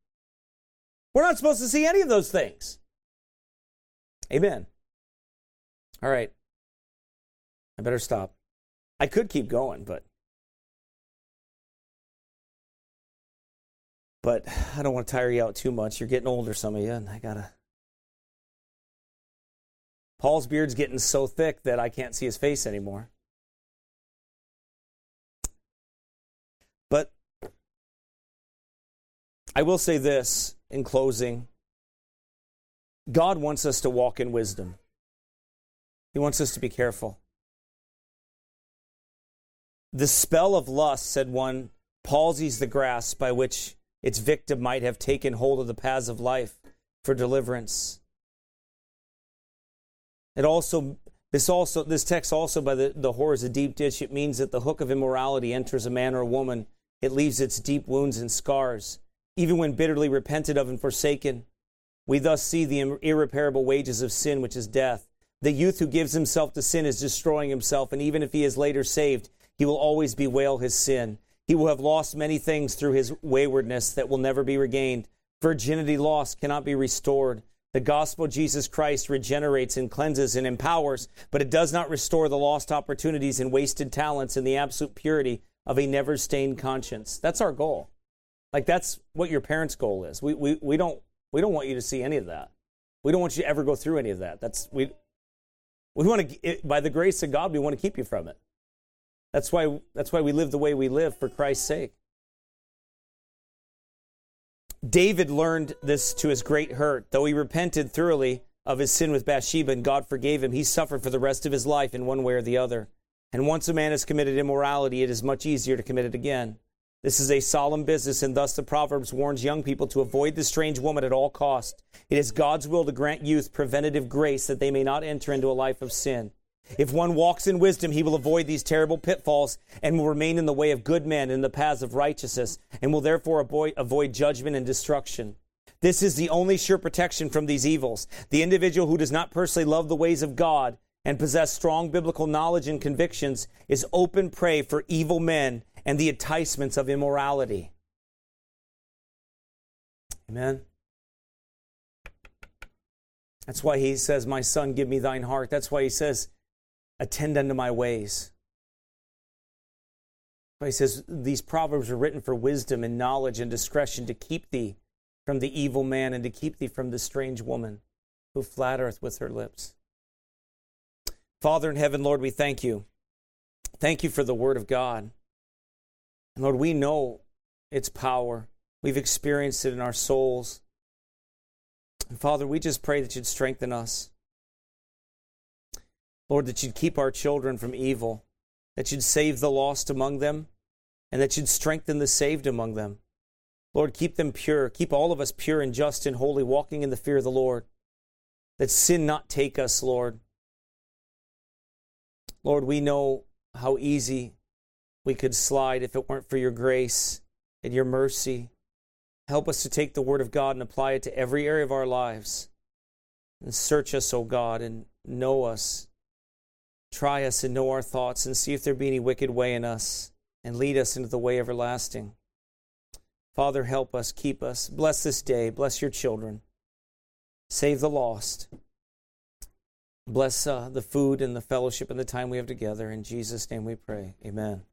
We're not supposed to see any of those things. Amen. All right. I better stop. I could keep going, but but I don't want to tire you out too much. You're getting older, some of you, and I gotta. Paul's beard's getting so thick that I can't see his face anymore. But I will say this in closing God wants us to walk in wisdom, He wants us to be careful. The spell of lust, said one, palsies the grasp by which its victim might have taken hold of the paths of life for deliverance. It also this also this text also by the, the whore is a deep ditch. It means that the hook of immorality enters a man or a woman. It leaves its deep wounds and scars. Even when bitterly repented of and forsaken, we thus see the irreparable wages of sin, which is death. The youth who gives himself to sin is destroying himself, and even if he is later saved, he will always bewail his sin. He will have lost many things through his waywardness that will never be regained. Virginity lost cannot be restored. The gospel Jesus Christ regenerates and cleanses and empowers, but it does not restore the lost opportunities and wasted talents in the absolute purity of a never stained conscience. That's our goal. Like that's what your parents' goal is. We, we, we, don't, we don't want you to see any of that. We don't want you to ever go through any of that. That's we we want to by the grace of God we want to keep you from it. That's why that's why we live the way we live for Christ's sake. David learned this to his great hurt. Though he repented thoroughly of his sin with Bathsheba and God forgave him, he suffered for the rest of his life in one way or the other. And once a man has committed immorality, it is much easier to commit it again. This is a solemn business, and thus the Proverbs warns young people to avoid the strange woman at all cost. It is God's will to grant youth preventative grace that they may not enter into a life of sin. If one walks in wisdom, he will avoid these terrible pitfalls and will remain in the way of good men in the paths of righteousness and will therefore avoid, judgment and destruction. This is the only sure protection from these evils. The individual who does not personally love the ways of God and possess strong biblical knowledge and convictions is open prey for evil men and the enticements of immorality. Amen. That's why he says, My son, give me thine heart. That's why he says, attend unto my ways. But he says these proverbs are written for wisdom and knowledge and discretion to keep thee from the evil man and to keep thee from the strange woman who flattereth with her lips. Father in heaven, Lord, we thank you. Thank you for the word of God. And Lord, we know its power. We've experienced it in our souls. And Father, we just pray that you'd strengthen us. Lord, that you'd keep our children from evil, that you'd save the lost among them, and that you'd strengthen the saved among them. Lord, keep them pure. Keep all of us pure and just and holy, walking in the fear of the Lord. That sin not take us, Lord. Lord, we know how easy we could slide if it weren't for your grace and your mercy. Help us to take the Word of God and apply it to every area of our lives. And search us, O God, and know us Try us and know our thoughts and see if there be any wicked way in us and lead us into the way everlasting. Father, help us, keep us. Bless this day. Bless your children. Save the lost. Bless uh, the food and the fellowship and the time we have together. In Jesus' name we pray. Amen.